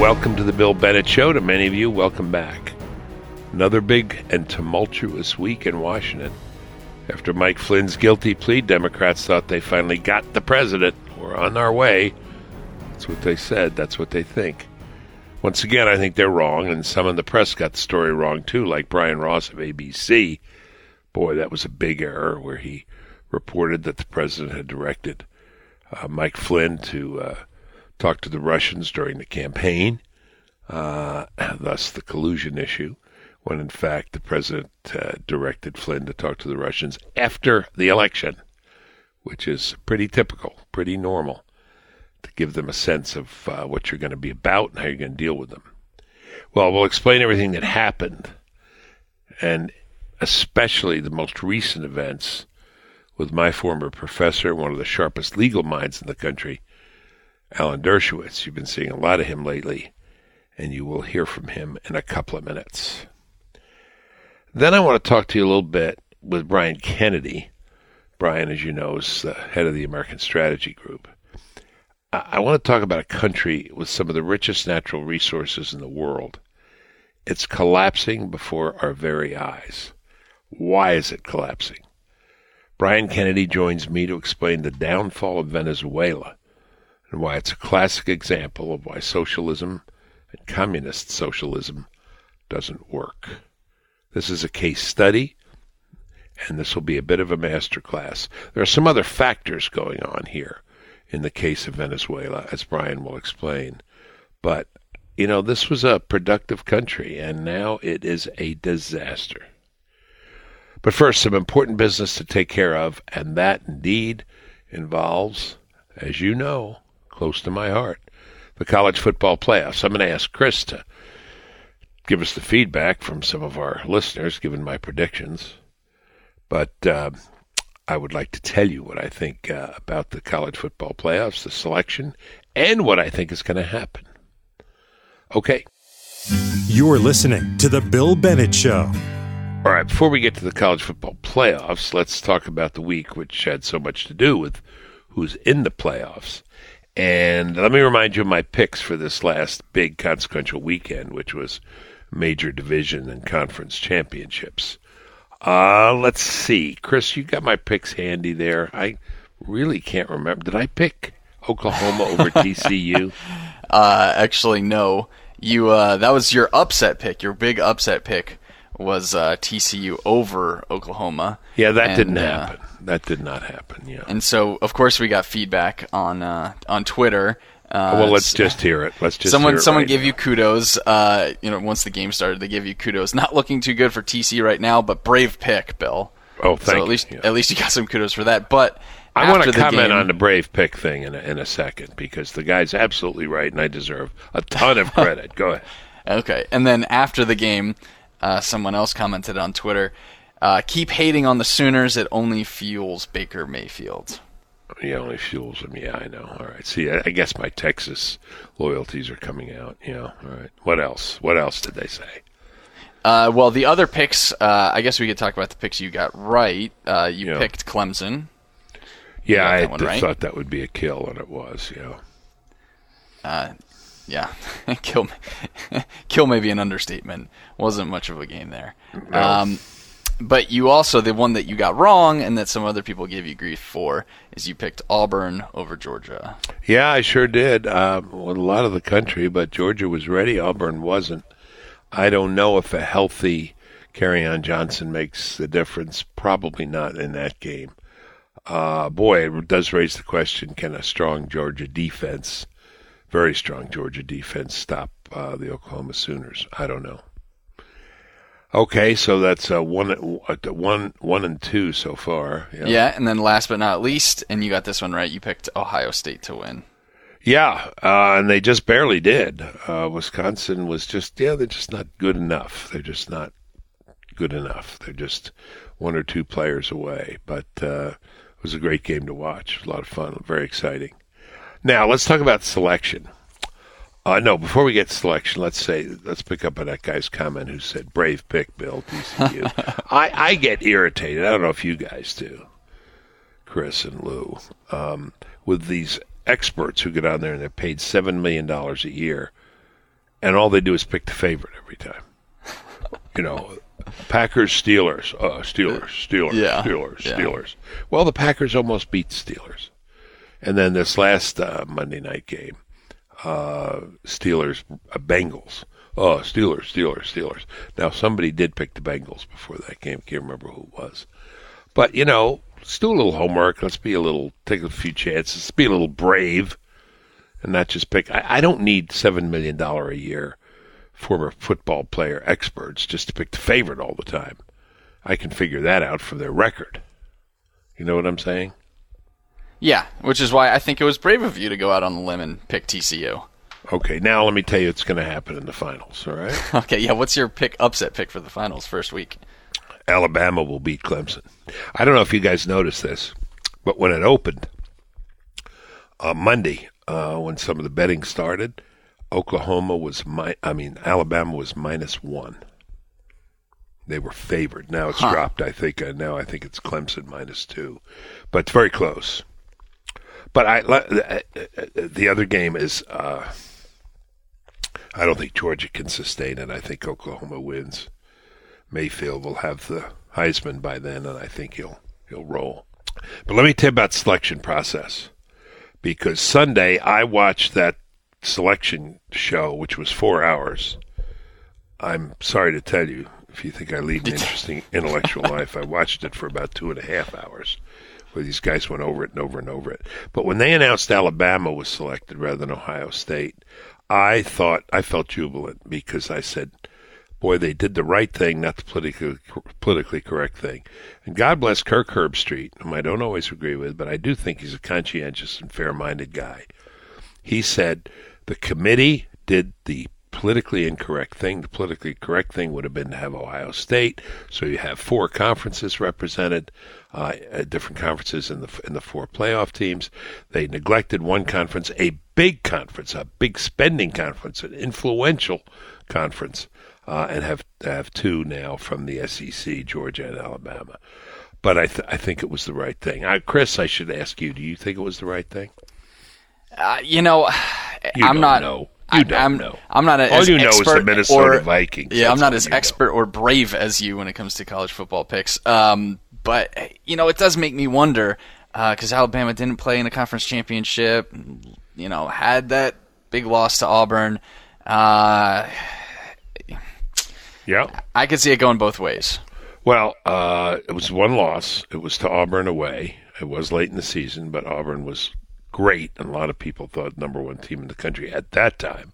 Welcome to the Bill Bennett Show. To many of you, welcome back. Another big and tumultuous week in Washington. After Mike Flynn's guilty plea, Democrats thought they finally got the president. We're on our way. That's what they said. That's what they think. Once again, I think they're wrong, and some in the press got the story wrong too, like Brian Ross of ABC. Boy, that was a big error where he reported that the president had directed uh, Mike Flynn to uh, talk to the Russians during the campaign, uh, thus the collusion issue, when in fact the president uh, directed Flynn to talk to the Russians after the election, which is pretty typical, pretty normal, to give them a sense of uh, what you're going to be about and how you're going to deal with them. Well, we'll explain everything that happened, and especially the most recent events with my former professor, one of the sharpest legal minds in the country, Alan Dershowitz. You've been seeing a lot of him lately, and you will hear from him in a couple of minutes. Then I want to talk to you a little bit with Brian Kennedy. Brian, as you know, is the head of the American Strategy Group. I want to talk about a country with some of the richest natural resources in the world. It's collapsing before our very eyes. Why is it collapsing? Brian Kennedy joins me to explain the downfall of Venezuela and why it's a classic example of why socialism and communist socialism doesn't work. This is a case study, and this will be a bit of a master class. There are some other factors going on here in the case of Venezuela, as Brian will explain. But, you know, this was a productive country, and now it is a disaster. But first, some important business to take care of, and that indeed involves, as you know, close to my heart, the college football playoffs. I'm going to ask Chris to give us the feedback from some of our listeners, given my predictions. But uh, I would like to tell you what I think uh, about the college football playoffs, the selection, and what I think is going to happen. Okay. You're listening to The Bill Bennett Show. All right, before we get to the college football playoffs, let's talk about the week, which had so much to do with who's in the playoffs. And let me remind you of my picks for this last big consequential weekend, which was major division and conference championships. Uh, let's see. Chris, you got my picks handy there. I really can't remember. Did I pick Oklahoma over TCU? Uh, actually, no. You uh, that was your upset pick, your big upset pick was uh, TCU over Oklahoma. Yeah, that And, didn't uh, happen. That did not happen. Yeah. And so, of course, we got feedback on uh, on Twitter. Uh, well, let's just hear it. Let's just someone hear it someone right gave now. you kudos. Uh, you know, once the game started, they gave you kudos. Not looking too good for TC right now, but brave pick, Bill. Oh, thank so you. at least Yeah. at least you got some kudos for that. But I want to comment game- on the Brave pick thing in a, in a second because the guy's absolutely right, and I deserve a ton of credit. Go ahead. Okay, and then after the game, uh, someone else commented on Twitter. Uh, keep hating on the Sooners. It only fuels Baker Mayfield. He only fuels him. Yeah, I know. All right. See, I, I guess my Texas loyalties are coming out. Yeah. All right. What else? What else did they say? Uh, well, the other picks, uh, I guess we could talk about the picks you got right. Uh, you Yeah. picked Clemson. Yeah, I one right? thought that would be a kill, and it was. Yeah. Yeah, kill, kill may be an understatement. Wasn't much of a game there. Um, but you also the one that you got wrong, and that some other people gave you grief for, is you picked Auburn over Georgia. Yeah, I sure did. Um, with a lot of the country, but Georgia was ready. Auburn wasn't. I don't know if a healthy Kerryon Johnson makes the difference. Probably not in that game. Uh, boy, it does raise the question: Can a strong Georgia defense, very strong Georgia defense, stop uh, the Oklahoma Sooners? I don't know. Okay, so that's uh, one, uh, one, one and two so far. Yeah, and then last but not least, and you got this one right. You picked Ohio State to win. Yeah, uh, and they just barely did. Uh, Wisconsin was just, yeah, they're just not good enough. They're just not good enough. They're just one or two players away. But uh, it was a great game to watch. A lot of fun, very exciting. Now, let's talk about selection. Uh, no, before we get to selection, let's say, let's pick up on that guy's comment who said, brave pick, Bill, TCU. I, I get irritated. I don't know if you guys do. Chris and Lou, um, with these experts who get on there and they're paid seven million dollars a year and all they do is pick the favorite every time. You know, Packers, Steelers, uh, Steelers, Steelers, Yeah. Steelers, Yeah. Steelers. Well, the Packers almost beat Steelers, and then this last uh, Monday night game, uh, Steelers, uh, Bengals. Oh, Steelers, Steelers, Steelers. Now somebody did pick the Bengals before that game. Can't remember who it was, but you know, let's do a little homework. Let's be a little, take a few chances. Let's be a little brave, and not just pick. I, I don't need seven million dollar a year former football player experts just to pick the favorite all the time. I can figure that out from their record. You know what I'm saying? Yeah, which is why I think it was brave of you to go out on the limb and pick TCU. Okay, now let me tell you what's going to happen in the finals, all right? Okay, yeah. What's your pick upset pick for the finals first week? Alabama will beat Clemson. I don't know if you guys noticed this, but when it opened on Monday, uh, when some of the betting started, Oklahoma was mi- I mean Alabama was minus one. They were favored. Now it's Huh. dropped. I think uh, now I think it's Clemson minus two, but it's very close. But I uh, uh, the other game is uh, I don't think Georgia can sustain it. I think Oklahoma wins. Mayfield will have the Heisman by then, and I think he'll he'll roll. But let me tell you about selection process, because Sunday I watched that selection show, which was four hours. I'm sorry to tell you, if you think I lead an interesting intellectual life, I watched it for about two and a half hours, where these guys went over it and over and over it. But when they announced Alabama was selected rather than Ohio State, I thought I felt jubilant because I said, boy, they did the right thing, not the politically politically correct thing. And God bless Kirk Herbstreit, whom I don't always agree with, but I do think he's a conscientious and fair-minded guy. He said the committee did the politically incorrect thing. The politically correct thing would have been to have Ohio State, so you have four conferences represented, uh, uh, different conferences in the in the four playoff teams. They neglected one conference, a big conference, a big spending conference, an influential conference, uh, and have have two now from the SEC, Georgia and Alabama. But I th- I think it was the right thing. I, Chris, I should ask you: Do you think it was the right thing? Uh, you know, You I'm don't know. You I, I'm, know. I'm not a, All as you know is the Minnesota or, Vikings. Yeah, I'm not as you know. expert or brave as you when it comes to college football picks. Um, but you know, it does make me wonder because Alabama didn't play in the conference championship. You know, had that big loss to Auburn. Uh, Yeah. I could see it going both ways. Well, uh, it was one loss. It was to Auburn away. It was late in the season, but Auburn was great, and a lot of people thought number one team in the country at that time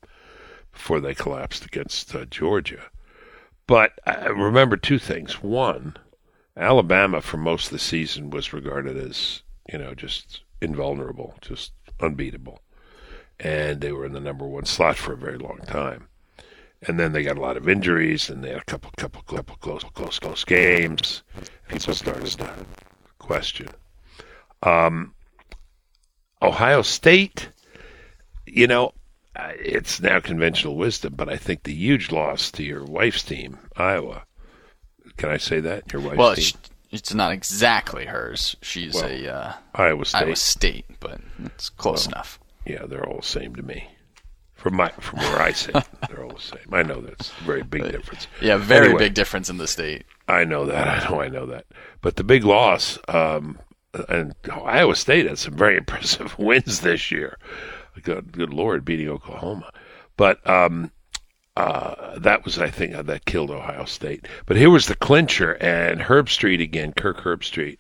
before they collapsed against uh, Georgia. But I remember two things. One, Alabama for most of the season was regarded as you know just invulnerable, just unbeatable, and they were in the number one slot for a very long time and then they got a lot of injuries, and they had a couple, couple, couple close, close, close games. People started to question. Um, Ohio State, you know, it's now conventional wisdom, but I think the huge loss to your wife's team, Iowa. Can I say that your wife's Well, team, it's, not exactly hers. She's Well, a uh, Iowa State? Iowa State, but it's close enough. Yeah, they're all the same to me. From my from where I sit, they're all the same. I know that's a very big difference. Yeah, very Anyway. big difference in the state. I know that. I know. I know that. But the big loss, um, and Iowa State had some very impressive wins this year. Good, good lord, beating Oklahoma. But um, uh, that was, I think, uh, that killed Ohio State. But here was the clincher, and Herbstreit again, Kirk Herbstreit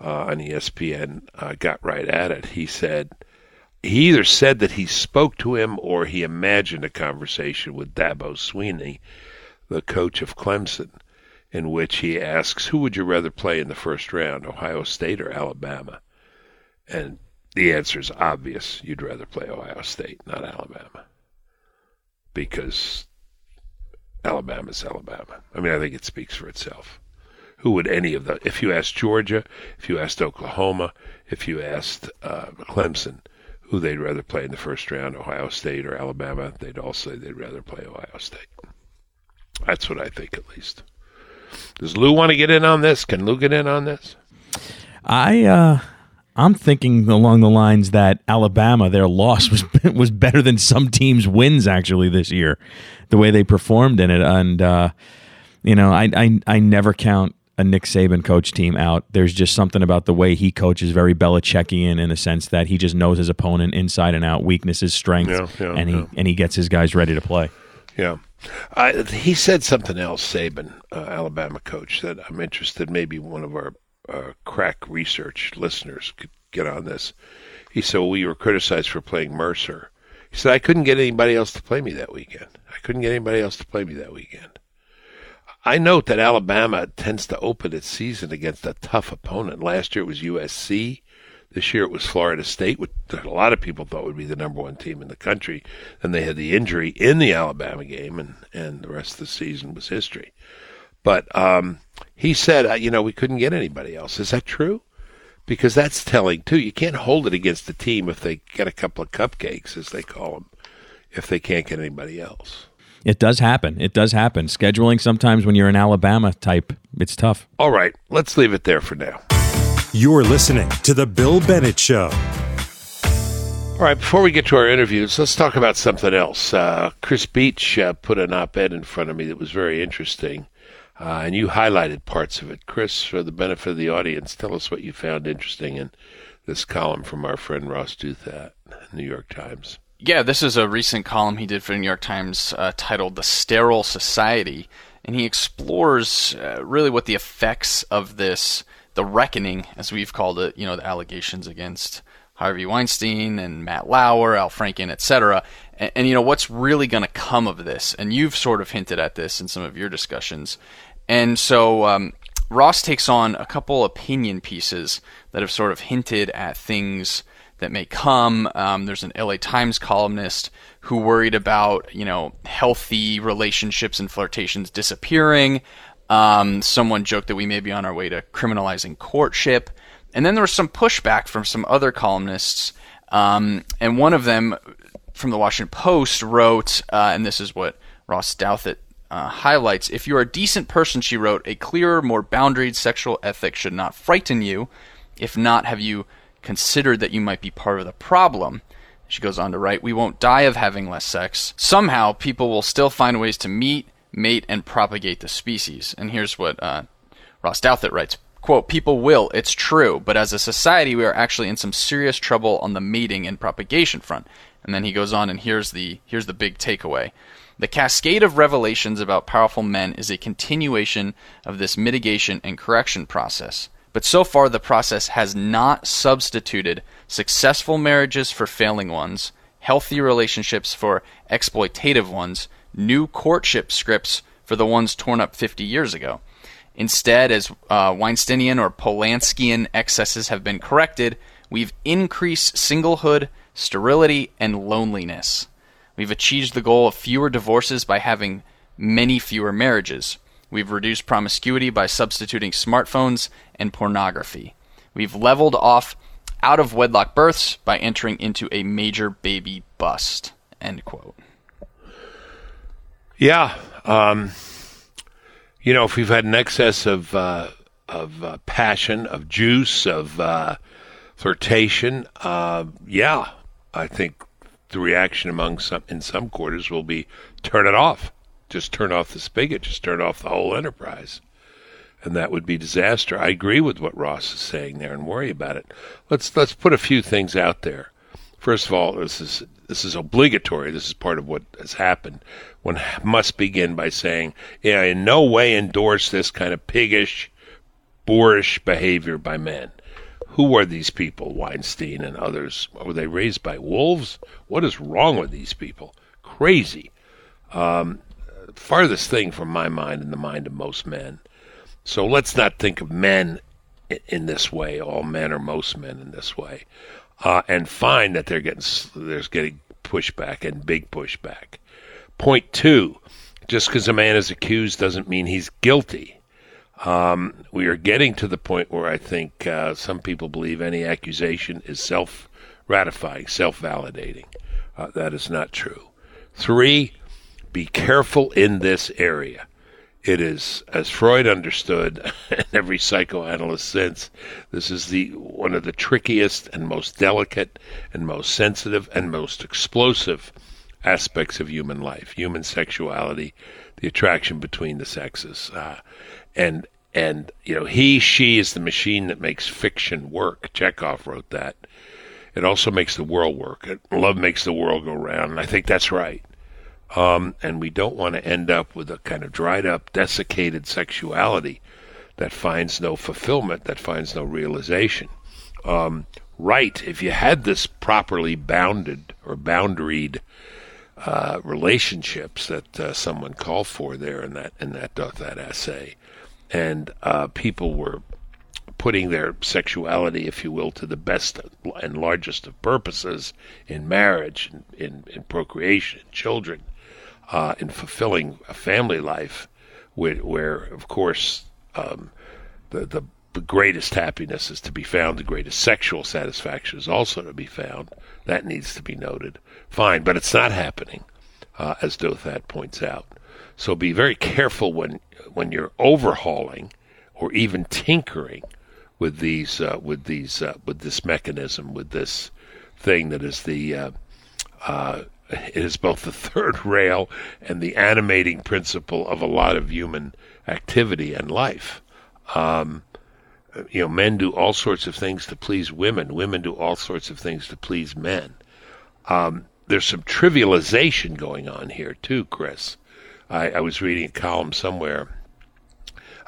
uh, on ESPN uh, got right at it. He said he either said that he spoke to him or he imagined a conversation with Dabo Swinney, the coach of Clemson in which he asks, Who would you rather play in the first round, Ohio State or Alabama? And the answer is obvious. You'd rather play Ohio State, not Alabama. Because Alabama's Alabama. I mean, I think it speaks for itself. Who would any of the, if you asked Georgia, if you asked Oklahoma, if you asked uh, Clemson, who they'd rather play in the first round, Ohio State or Alabama, they'd all say they'd rather play Ohio State. That's what I think, at least. Does Lou want to get in on this? Can Lou get in on this? I uh I'm thinking along the lines that Alabama, their loss was was better than some teams' wins actually this year, the way they performed in it. And uh, you know, I, I I never count a Nick Saban coach team out. There's just something about the way he coaches, very Belichickian in the sense that he just knows his opponent inside and out, weaknesses, strengths, Yeah, yeah, and he yeah. and he gets his guys ready to play. Yeah. Uh, he said something else, Saban, uh, Alabama coach, that I'm interested maybe one of our uh, crack research listeners could get on this. He said, well, we were criticized for playing Mercer. He said, I couldn't get anybody else to play me that weekend. I couldn't get anybody else to play me that weekend. I note that Alabama tends to open its season against a tough opponent. Last year it was USC. This year it was Florida State, which a lot of people thought would be the number one team in the country. Then they had the injury in the Alabama game, and, and the rest of the season was history. But um, he said, uh, you know, we couldn't get anybody else. Is that true? Because that's telling, too. You can't hold it against the team if they get a couple of cupcakes, as they call them, if they can't get anybody else. It does happen. It does happen. Scheduling sometimes when you're an Alabama type, it's tough. All right, let's leave it there for now. You're listening to The Bill Bennett Show. All right, before we get to our interviews, let's talk about something else. Uh, Chris Beach uh, put an op ed in front of me that was very interesting, uh, and you highlighted parts of it. Chris, for the benefit of the audience, tell us what you found interesting in this column from our friend Ross Douthat, New York Times. Yeah, this is a recent column he did for the New York Times uh, titled The Sterile Society. And he explores uh, really what the effects of this, the reckoning, as we've called it, you know, the allegations against Harvey Weinstein and Matt Lauer, Al Franken, etc. And, and, you know, what's really going to come of this? And you've sort of hinted at this in some of your discussions. And so um, Ross takes on a couple opinion pieces that have sort of hinted at things that may come. Um, there's an LA Times columnist who worried about, you know, healthy relationships and flirtations disappearing. Um, someone joked that we may be on our way to criminalizing courtship. And then there was some pushback from some other columnists. Um, and one of them from the Washington Post wrote, uh, and this is what Ross Douthat uh, highlights if you're a decent person, she wrote, a clearer, more boundaried sexual ethic should not frighten you. If not, have you considered that you might be part of the problem? She goes on to write, we won't die of having less sex. Somehow, people will still find ways to meet, mate, and propagate the species. And here's what uh, Ross Douthat writes. Quote, people will, it's true, but as a society, we are actually in some serious trouble on the mating and propagation front. And then he goes on, and here's the here's the big takeaway. The cascade of revelations about powerful men is a continuation of this mitigation and correction process. But so far, the process has not substituted successful marriages for failing ones, healthy relationships for exploitative ones, new courtship scripts for the ones torn up 50 years ago. Instead, as uh, Weinsteinian or Polanskian excesses have been corrected, we've increased singlehood, sterility, and loneliness. We've achieved the goal of fewer divorces by having many fewer marriages. We've reduced promiscuity by substituting smartphones and pornography. We've leveled off out of wedlock births by entering into a major baby bust. End quote. Yeah. Um, you know, if we've had an excess of uh, of uh, passion, of juice, of uh, flirtation, uh, yeah, I think the reaction among some in some quarters will be turn it off, just turn off the spigot, just turn off the whole enterprise, and that would be disaster. I agree with what Ross is saying there, and worry about it. Let's let's put a few things out there. First of all, this is this is obligatory. This is part of what has happened. One must begin by saying, "Yeah, I in no way endorse this kind of piggish, boorish behavior by men." Who are these people, Weinstein and others? Were they raised by wolves? What is wrong with these people? Crazy. Um, farthest thing from my mind and the mind of most men. So let's not think of men in this way, all men or most men in this way, uh, and find that they're getting there's getting pushback and big pushback. Point two: just because a man is accused doesn't mean he's guilty. Um, we are getting to the point where I think uh, some people believe any accusation is self ratifying, self validating. Uh, that is not true. Three, be careful in this area. It is, as Freud understood, and every psychoanalyst since, this is the one of the trickiest and most delicate and most sensitive and most explosive aspects of human life, human sexuality, the attraction between the sexes, uh, and and you know he she is the machine that makes fiction work. Chekhov wrote that. It also makes the world work. Love makes the world go round, and I think that's right. Um, and we don't want to end up with a kind of dried up, desiccated sexuality that finds no fulfillment, that finds no realization. Um, right, if you had this properly bounded or boundaried uh, relationships that uh, someone called for there in that in that that essay, and uh, people were putting their sexuality, if you will, to the best and largest of purposes in marriage, in, in, in procreation, children, uh, in fulfilling a family life, where, where of course, um, the, the the greatest happiness is to be found, the greatest sexual satisfaction is also to be found. That needs to be noted. Fine, but it's not happening, uh, as Douthat points out. So be very careful when when you're overhauling or even tinkering with these uh, with these uh, with this mechanism with this thing that is the uh, uh, it is both the third rail and the animating principle of a lot of human activity and life. Um, you know, men do all sorts of things to please women. Women do all sorts of things to please men. Um, there's some trivialization going on here too, Chris. I, I was reading a column somewhere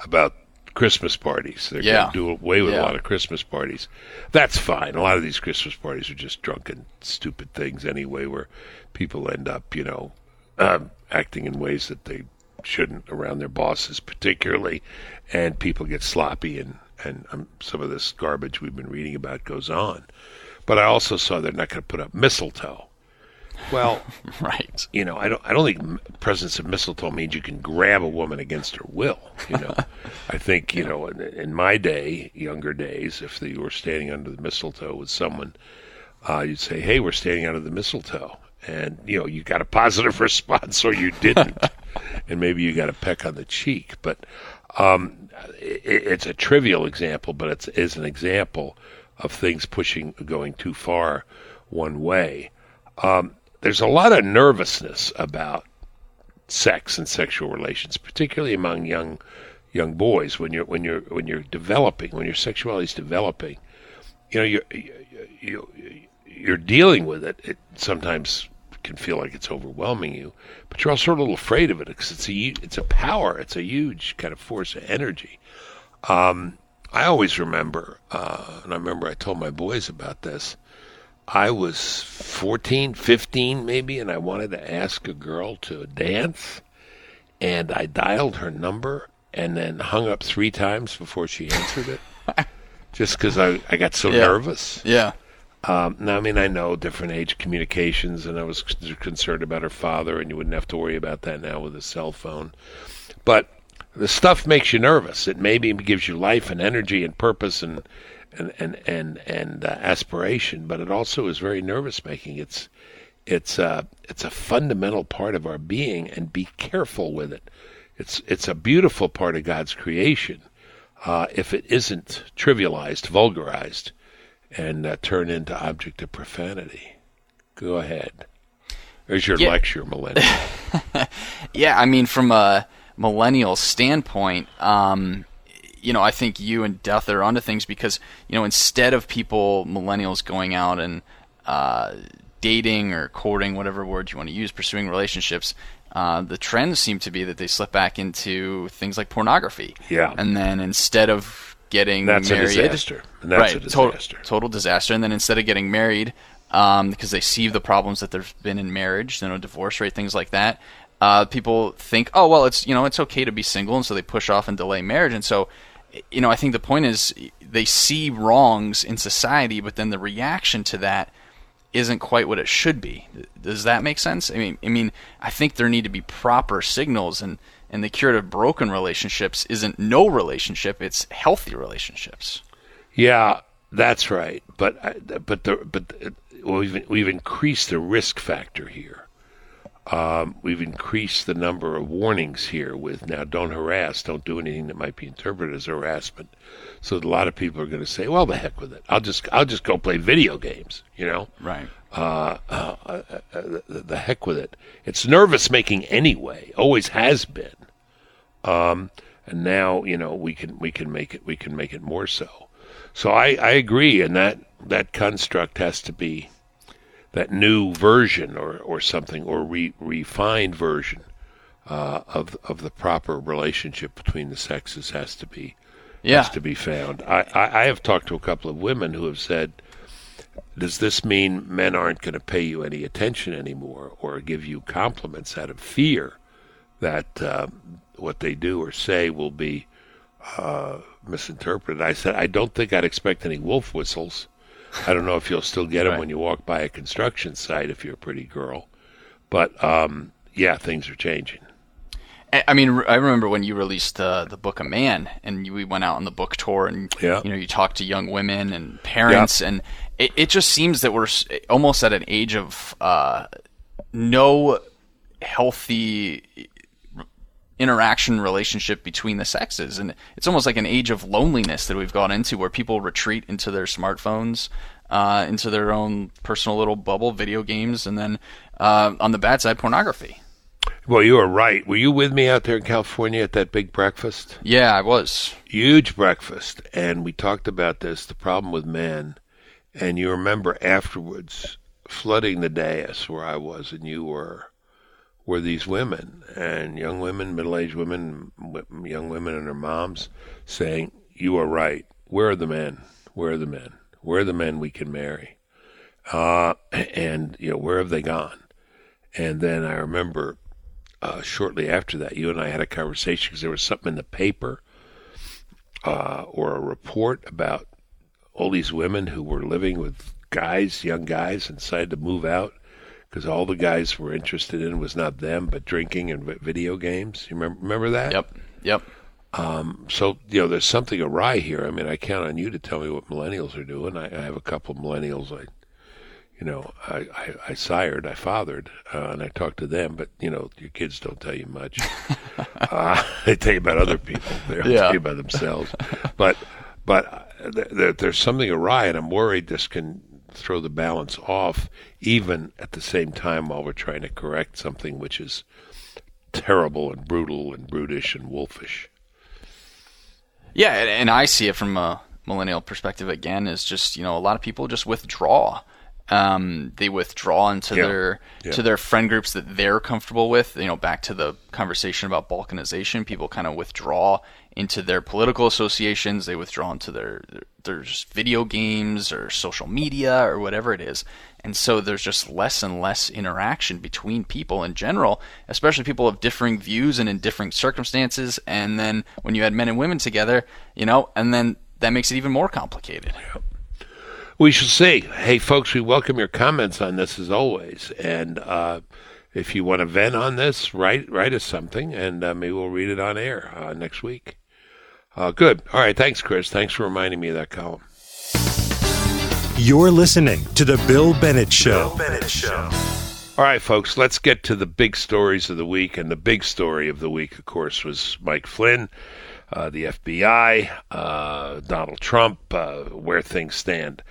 about Christmas parties. They're yeah. going to do away with yeah. a lot of Christmas parties. That's fine. A lot of these Christmas parties are just drunken, stupid things anyway, where people end up, you know, um, acting in ways that they shouldn't around their bosses, particularly, and people get sloppy and and um, some of this garbage we've been reading about goes on. But I also saw they're not going to put up mistletoe. Well, right. You know, I don't. I don't think presence of mistletoe means you can grab a woman against her will. You know, I think you know, in, in, my day, younger days, if you were standing under the mistletoe with someone, uh, you'd say, "Hey, we're standing under the mistletoe," and you know, you got a positive response or you didn't, and maybe you got a peck on the cheek. But um, it, it's a trivial example, but it's is an example of things pushing, going too far one way. Um, there's a lot of nervousness about sex and sexual relations, particularly among young young boys when you're when you're when you're developing when your sexuality is developing. You know, you're you, you're dealing with it. It sometimes can feel like it's overwhelming you, but you're also a little afraid of it because it's a it's a power. It's a huge kind of force of energy. Um, I always remember, uh, and I remember I told my boys about this. I was 14, 15 maybe, and I wanted to ask a girl to dance. And I dialed her number and then hung up three times before she answered it. just because I, I got so Yeah. nervous. Yeah. Um, now, I mean, I know different age communications, and I was c- concerned about her father, and you wouldn't have to worry about that now with a cell phone. But the stuff makes you nervous. It maybe gives you life and energy and purpose and and and and, and uh, aspiration, but it also is very nervous making. It's it's uh, it's a fundamental part of our being, and be careful with it. It's it's a beautiful part of God's creation. Uh, if it isn't trivialized, vulgarized, and uh, turned into object of profanity, go ahead. There's your Yeah. lecture, millennial. Yeah, I mean, from a millennial standpoint, um, you know, I think you and Douthat are onto things because you know, instead of people millennials going out and uh, dating or courting, whatever word you want to use, pursuing relationships, uh, the trends seem to be that they slip back into things like pornography. Yeah. and then instead of getting That's a married, disaster. And that's right, a total- disaster. Total, disaster. And then instead of getting married, um, because they see the problems that there's been in marriage, you know, divorce rate, things like that. Uh, people think, oh well, it's you know, it's okay to be single, and so they push off and delay marriage. And so, you know, I think the point is they see wrongs in society, but then the reaction to that isn't quite what it should be. Does that make sense? I mean, I mean, I think there need to be proper signals, and and the cure to broken relationships isn't no relationship; it's healthy relationships. Yeah, that's right. But but the but the- we've we've increased the risk factor here. Um, we've increased the number of warnings here with now don't harass, don't do anything that might be interpreted as harassment. So a lot of people are going to say, well, the heck with it. I'll just I'll just go play video games, you know. Right. Uh, uh, uh, the, the, heck with it. It's nervous making anyway. Always has been. Um, and now you know we can we can make it we can make it more so. So I, I agree, and that that construct has to be that new version or, or something or re, refined version uh, of of the proper relationship between the sexes has to be yeah. has to be found. I, I, I have talked to a couple of women who have said, "Does this mean men aren't going to pay you any attention anymore or give you compliments out of fear that uh, what they do or say will be uh, misinterpreted?" I said, "I don't think I'd expect any wolf whistles." I don't know if you'll still get them right. when you walk by a construction site if you're a pretty girl, but um, yeah, things are changing. I mean, I remember when you released uh, the book "A Man," and you, we went out on the book tour, and yeah. you know, you talked to young women and parents, yeah. and it, it just seems that we're almost at an age of uh, no healthy interaction relationship between the sexes. And it's almost like an age of loneliness that we've gone into where people retreat into their smartphones uh, into their own personal little bubble video games and then uh, on the bad side pornography. Well you are right. Were you with me out there in california at that big breakfast? Yeah i was. Huge breakfast. And we talked about this the problem with men. And you remember afterwards flooding the dais where i was and you were were these women and young women, middle-aged women, young women and their moms saying, "You are right. Where are the men? Where are the men? Where are the men we can marry?" Uh, and you know, where have they gone? And then I remember uh, shortly after that, you and I had a conversation because there was something in the paper uh, or a report about all these women who were living with guys, young guys, and decided to move out because all the guys were interested in was not them, but drinking and video games. You remember, remember that? Yep. Yep. Um, so you know, there's something awry here. I mean, I count on you to tell me what millennials are doing. I, I have a couple of millennials. I, you know, I, I, I sired, I fathered, uh, and I talked to them. But you know, your kids don't tell you much. uh, they tell you about other people. They don't yeah. tell you about themselves. But but uh, there, there's something awry, and I'm worried this can throw the balance off, even at the same time while we're trying to correct something which is terrible and brutal and brutish and wolfish. Yeah, and I see it from a millennial perspective again. Is just you know a lot of people just withdraw. Um, they withdraw into yeah. their yeah. to their friend groups that they're comfortable with. You know, back to the conversation about balkanization, people kind of withdraw into their political associations. They withdraw into their, their video games or social media or whatever it is. And so there's just less and less interaction between people in general, especially people of differing views and in different circumstances. And then when you add men and women together, you know, and then that makes it even more complicated. We shall see. Hey, folks, we welcome your comments on this as always. And uh, if you want to vent on this, write write us something, and uh, maybe we'll read it on air uh, next week. Uh, good. All right. Thanks, Chris. Thanks for reminding me of that column. You're listening to the Bill Bennett Show. Bill Bennett Show. All right, folks, let's get to the big stories of the week. And the big story of the week, of course, was Mike Flynn, uh, the FBI, uh, Donald Trump, uh, where things stand.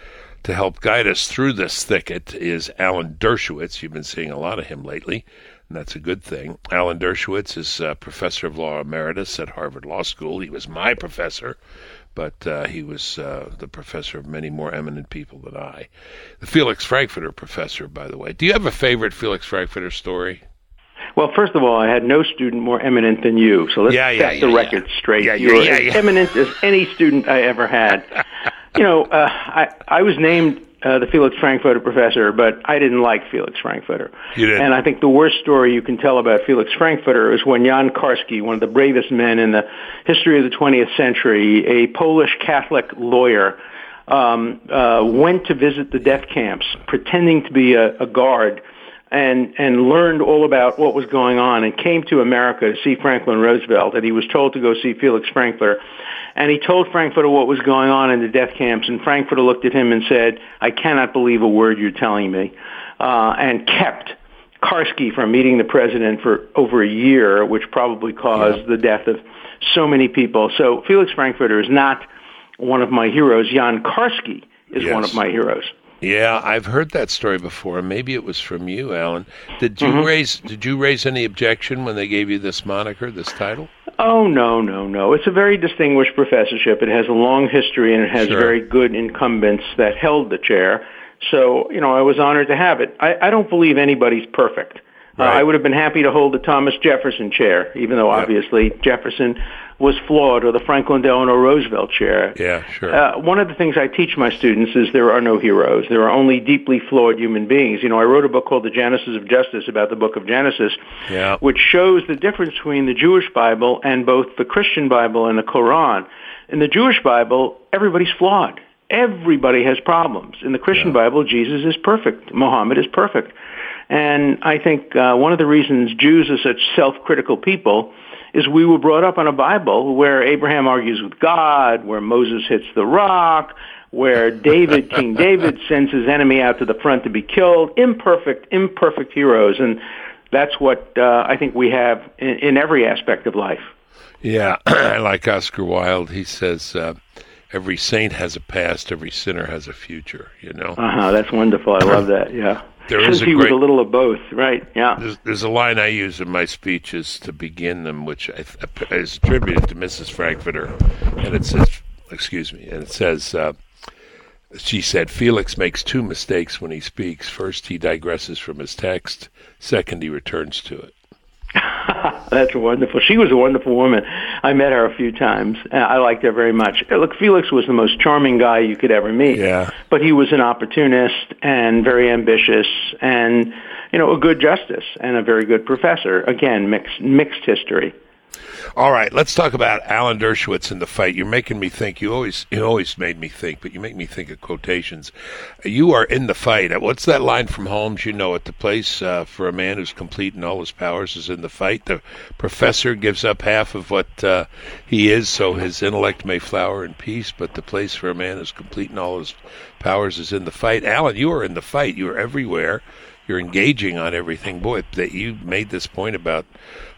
To help guide us through this thicket is Alan Dershowitz. You've been seeing a lot of him lately and that's a good thing. Alan Dershowitz is uh, professor of law emeritus at Harvard Law School. He was my professor, but uh, he was uh, the professor of many more eminent people than I. The Felix Frankfurter professor, by the way. Do you have a favorite Felix Frankfurter story? Well, first of all, I had no student more eminent than you, so let's yeah, yeah, set yeah, the record straight. You're as eminent as any student I ever had. you know, uh, I I was named uh, the Felix Frankfurter professor, but I didn't like Felix Frankfurter. You did. And I think the worst story you can tell about Felix Frankfurter is when Jan Karski, one of the bravest men in the history of the 20th century, a Polish Catholic lawyer, um, uh, went to visit the death camps, pretending to be a, a guard and and learned all about what was going on and came to America to see Franklin Roosevelt and he was told to go see Felix Frankfurter and he told Frankfurter what was going on in the death camps and Frankfurter looked at him and said I cannot believe a word you're telling me uh, and kept Karski from meeting the president for over a year, which probably caused yeah. the death of so many people. So Felix Frankfurter is not one of my heroes. Jan Karski is yes. one of my heroes. Yeah, I've heard that story before. Maybe it was from you, Alan. Did you mm-hmm. raise Did you raise any objection when they gave you this moniker, this title? Oh no, no, no! It's a very distinguished professorship. It has a long history, and it has sure. very good incumbents that held the chair. So, you know, I was honored to have it. I, I don't believe anybody's perfect. Right. Uh, I would have been happy to hold the Thomas Jefferson chair, even though yep. obviously Jefferson was flawed, or the Franklin Delano Roosevelt chair. Yeah, sure. Uh, one of the things I teach my students is there are no heroes. There are only deeply flawed human beings. You know, I wrote a book called The Genesis of Justice about the book of Genesis, yeah. which shows the difference between the Jewish Bible and both the Christian Bible and the Quran. In the Jewish Bible, everybody's flawed. Everybody has problems. In the Christian yeah. Bible, Jesus is perfect. Muhammad is perfect. And I think uh, one of the reasons Jews are such self-critical people is we were brought up on a Bible where Abraham argues with God, where Moses hits the rock, where David, King David, sends his enemy out to the front to be killed. Imperfect, imperfect heroes, and that's what uh, I think we have in, in, every aspect of life. Yeah, I like Oscar Wilde. He says. Uh, every saint has a past, every sinner has a future. You know. Uh huh. That's wonderful. I love that. Yeah. There is a he great, was a little of both, right? Yeah. There's, there's, a line I use in my speeches to begin them, which I, is attributed to Mrs. Frankfurter, and it says, "Excuse me," and it says. Uh, she said, Felix makes two mistakes when he speaks. First, he digresses from his text. Second, he returns to it. That's wonderful. She was a wonderful woman. I met her a few times. Uh, I liked her very much. Uh, look, Felix was the most charming guy you could ever meet. Yeah. But he was an opportunist and very ambitious and, you know, a good justice and a very good professor. Again, mixed mixed history. All right, let's talk about Alan Dershowitz in the fight. You're making me think. You always you always made me think, but you make me think of quotations. You are in the fight. What's that line from Holmes? You know it. The place uh, for a man who's complete in all his powers is in the fight. The professor gives up half of what uh, he is, so his intellect may flower in peace. But the place for a man who's complete in all his powers is in the fight. Alan, you are in the fight. You are everywhere. You're engaging on everything. Boy, that you made this point about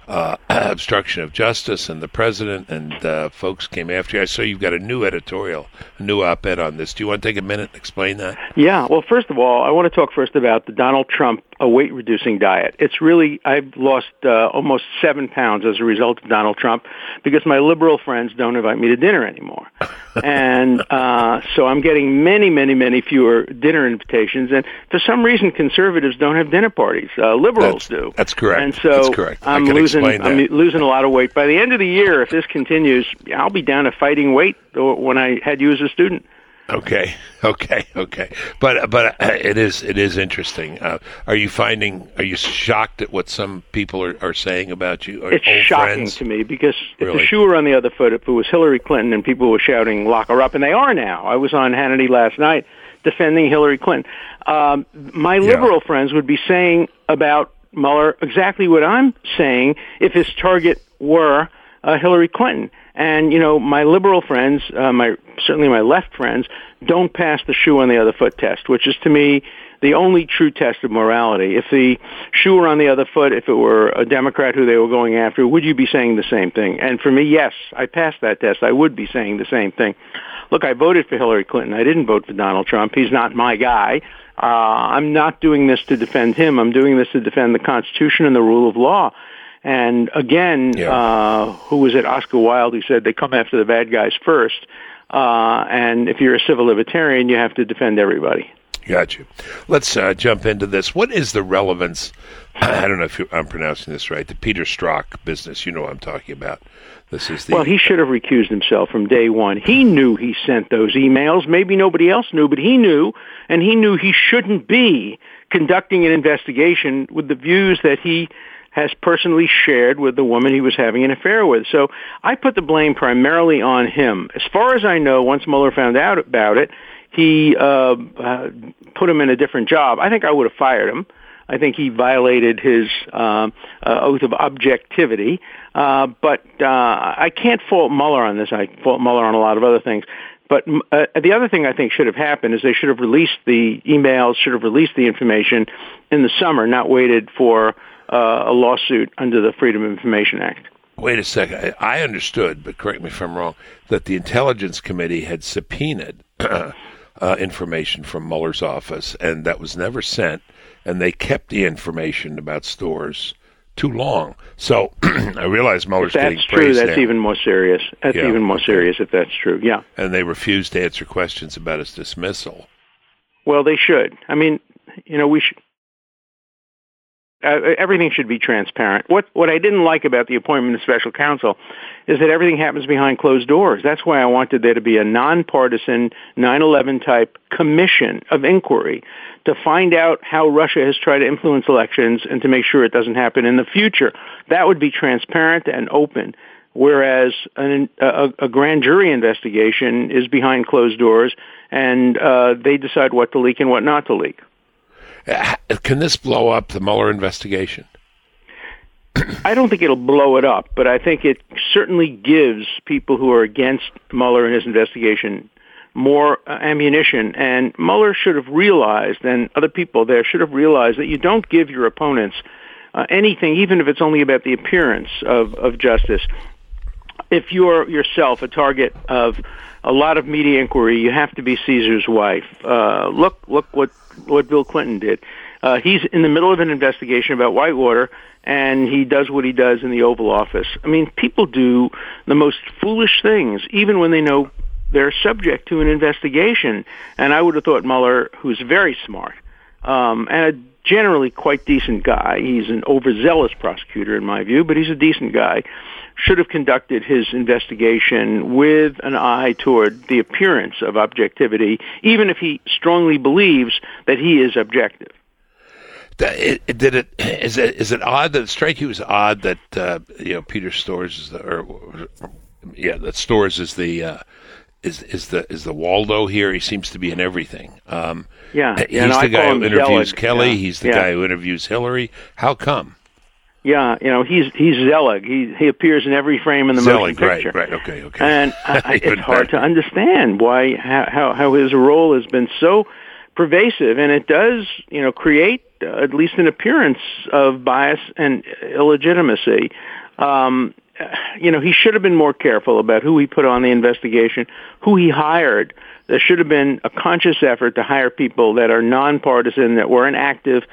uh, obstruction of justice and the president and uh, folks came after you. I saw you've got a new editorial, a new op-ed on this. Do you want to take a minute and explain that? Yeah. Well, first of all, I want to talk first about the Donald Trump a weight reducing diet. It's really I've lost uh, almost seven pounds as a result of Donald Trump because my liberal friends don't invite me to dinner anymore, and uh, so I'm getting many, many, many fewer dinner invitations. And for some reason, conservatives don't have dinner parties. Uh, liberals that's, do. That's correct. And so that's correct. I'm losing I'm losing a lot of weight. By the end of the year, if this continues, I'll be down to fighting weight when I had you as a student. Okay, okay, okay. But but uh, it is it is interesting. Uh, are you finding? Are you shocked at what some people are, are saying about you? It's shocking friends? to me because really? if the shoe were on the other foot, if it was Hillary Clinton and people were shouting "lock her up," and they are now. I was on Hannity last night defending Hillary Clinton. Um, my liberal yeah. friends would be saying about Mueller exactly what I'm saying if his target were uh, Hillary Clinton. And you know, my liberal friends, uh, my certainly my left friends, don't pass the shoe on the other foot test, which is to me the only true test of morality. If the shoe were on the other foot, if it were a Democrat who they were going after, would you be saying the same thing? And for me, yes, I passed that test. I would be saying the same thing. Look, I voted for Hillary Clinton. I didn't vote for Donald Trump. He's not my guy. Uh, I'm not doing this to defend him. I'm doing this to defend the Constitution and the rule of law. And again, yeah. uh, who was it? Oscar Wilde, who said they come after the bad guys first. Uh, and if you're a civil libertarian, you have to defend everybody. Got you. Let's uh, jump into this. What is the relevance? I don't know if I'm pronouncing this right. The Peter Strzok business. You know what I'm talking about. This is the. Well, he should have recused himself from day one. He knew he sent those emails. Maybe nobody else knew, but he knew, and he knew he shouldn't be conducting an investigation with the views that he has personally shared with the woman he was having an affair with. So I put the blame primarily on him. As far as I know, once Mueller found out about it, he uh, uh, put him in a different job. I think I would have fired him. I think he violated his uh, uh, oath of objectivity. Uh, but uh, I can't fault Mueller on this. I fault Mueller on a lot of other things. But uh, the other thing I think should have happened is they should have released the emails, should have released the information in the summer, not waited for uh, a lawsuit under the Freedom of Information Act. Wait a second. I understood, but correct me if I'm wrong, that the Intelligence Committee had subpoenaed uh, information from Mueller's office, and that was never sent, and they kept the information about Strzok too long. So I realize Mueller's if that's true. That's now. even more serious. That's Yeah, even more serious if that's true. Yeah. and they refused to answer questions about his dismissal. Well, they should. I mean, you know, we should. Uh, everything should be transparent. What what I didn't like about the appointment of special counsel is that everything happens behind closed doors. That's why I wanted there to be a nonpartisan 9/11 type commission of inquiry to find out how Russia has tried to influence elections and to make sure it doesn't happen in the future. That would be transparent and open. Whereas an, a, a grand jury investigation is behind closed doors, and uh, they decide what to leak and what not to leak. Uh, Can this blow up the Mueller investigation? I don't think it'll blow it up, but I think it certainly gives people who are against Mueller and his investigation more uh, ammunition. And Mueller should have realized, and other people there should have realized, that you don't give your opponents uh, anything, even if it's only about the appearance of, of justice. If you're yourself a target of a lot of media inquiry, you have to be Caesar's wife. Uh, look, look what what Bill Clinton did. Uh, he's in the middle of an investigation about Whitewater, and he does what he does in the Oval Office. I mean, people do the most foolish things, even when they know they're subject to an investigation. And I would have thought Mueller, who's very smart um, and a generally quite decent guy, he's an overzealous prosecutor in my view, but he's a decent guy, should have conducted his investigation with an eye toward the appearance of objectivity, even if he strongly believes that he is objective. Th- it- it- Did it is it is it odd that it strike you as odd that uh, you know Peter Strzok is the or yeah that Strzok is the uh, is is the is the Waldo here? He seems to be in everything. Um, Yeah, he's no, the I guy who interviews. Kelly. Yeah, He's the yeah. guy who interviews Hillary. How come? Yeah, you know, he's he's Zelig. He he appears in every frame in the Zelig, motion right, picture. right, right, okay, okay. And I, I- it's hard to understand why how, how how his role has been so pervasive, and it does you know create uh, at least an appearance of bias and illegitimacy. Um, you know, he should have been more careful about who he put on the investigation, who he hired. There should have been a conscious effort to hire people that are nonpartisan, that weren't active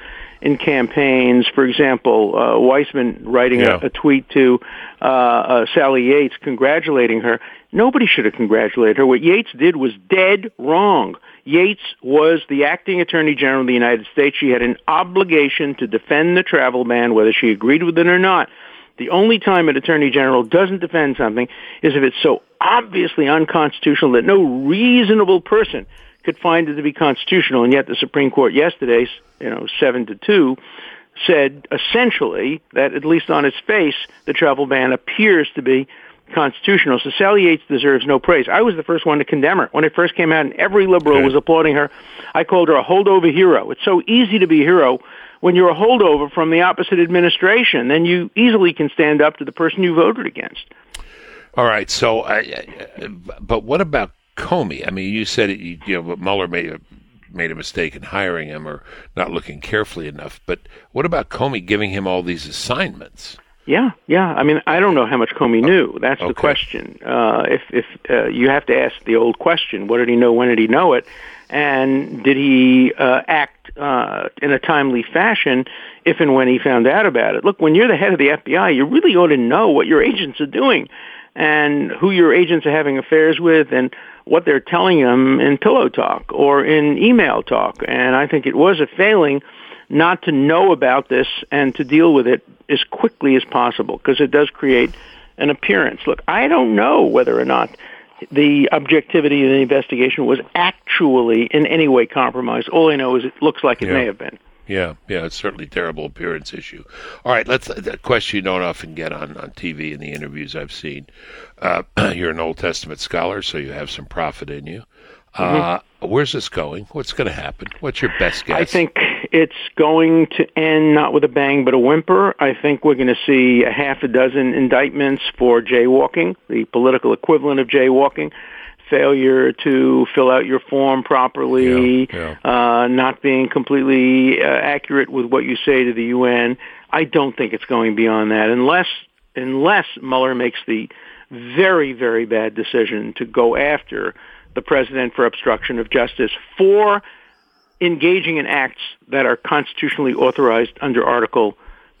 in campaigns. For example, uh, Weissmann writing Yeah. a, a tweet to uh, uh, Sally Yates congratulating her. Nobody should have congratulated her. What Yates did was dead wrong. Yates was the acting attorney general of the United States. She had an obligation to defend the travel ban, whether she agreed with it or not. The only time an attorney general doesn't defend something is if it's so obviously unconstitutional that no reasonable person could find it to be constitutional. And yet the Supreme Court yesterday, you know, seven to two, said essentially that at least on its face, the travel ban appears to be constitutional. So Sally Yates deserves no praise. I was the first one to condemn her when it first came out, and every liberal Okay. was applauding her. I called her a holdover hero. It's so easy to be a hero when you're a holdover from the opposite administration. Then you easily can stand up to the person you voted against. All right. So, I, I, but what about Comey? I mean, you said it, you, you know Mueller made a made a mistake in hiring him or not looking carefully enough. But what about Comey giving him all these assignments? Yeah, yeah. I mean, I don't know how much Comey knew. That's the question. Uh, if if uh, you have to ask the old question, what did he know? When did he know it? And did he uh, act uh, in a timely fashion if and when he found out about it? Look, when you're the head of the FBI, you really ought to know what your agents are doing and who your agents are having affairs with and what they're telling them in pillow talk or in email talk. And I think it was a failing not to know about this and to deal with it as quickly as possible because it does create an appearance. Look, I don't know whether or not the objectivity of the investigation was actually in any way compromised. All I know is it looks like it Yeah. may have been. Yeah, yeah, it's certainly a terrible appearance issue. All right, let's a question you don't often get on on TV in the interviews I've seen. Uh, you're an Old Testament scholar, so you have some prophet in you. Uh, Where's this going? What's going to happen? What's your best guess? I think it's going to end not with a bang but a whimper. I think we're going to see a half a dozen indictments for jaywalking, the political equivalent of jaywalking. Failure to fill out your form properly, Yeah, Uh, not being completely uh, accurate with what you say to the UN. I don't think it's going beyond that unless unless Mueller makes the very very bad decision to go after the president for obstruction of justice for engaging in acts that are constitutionally authorized under Article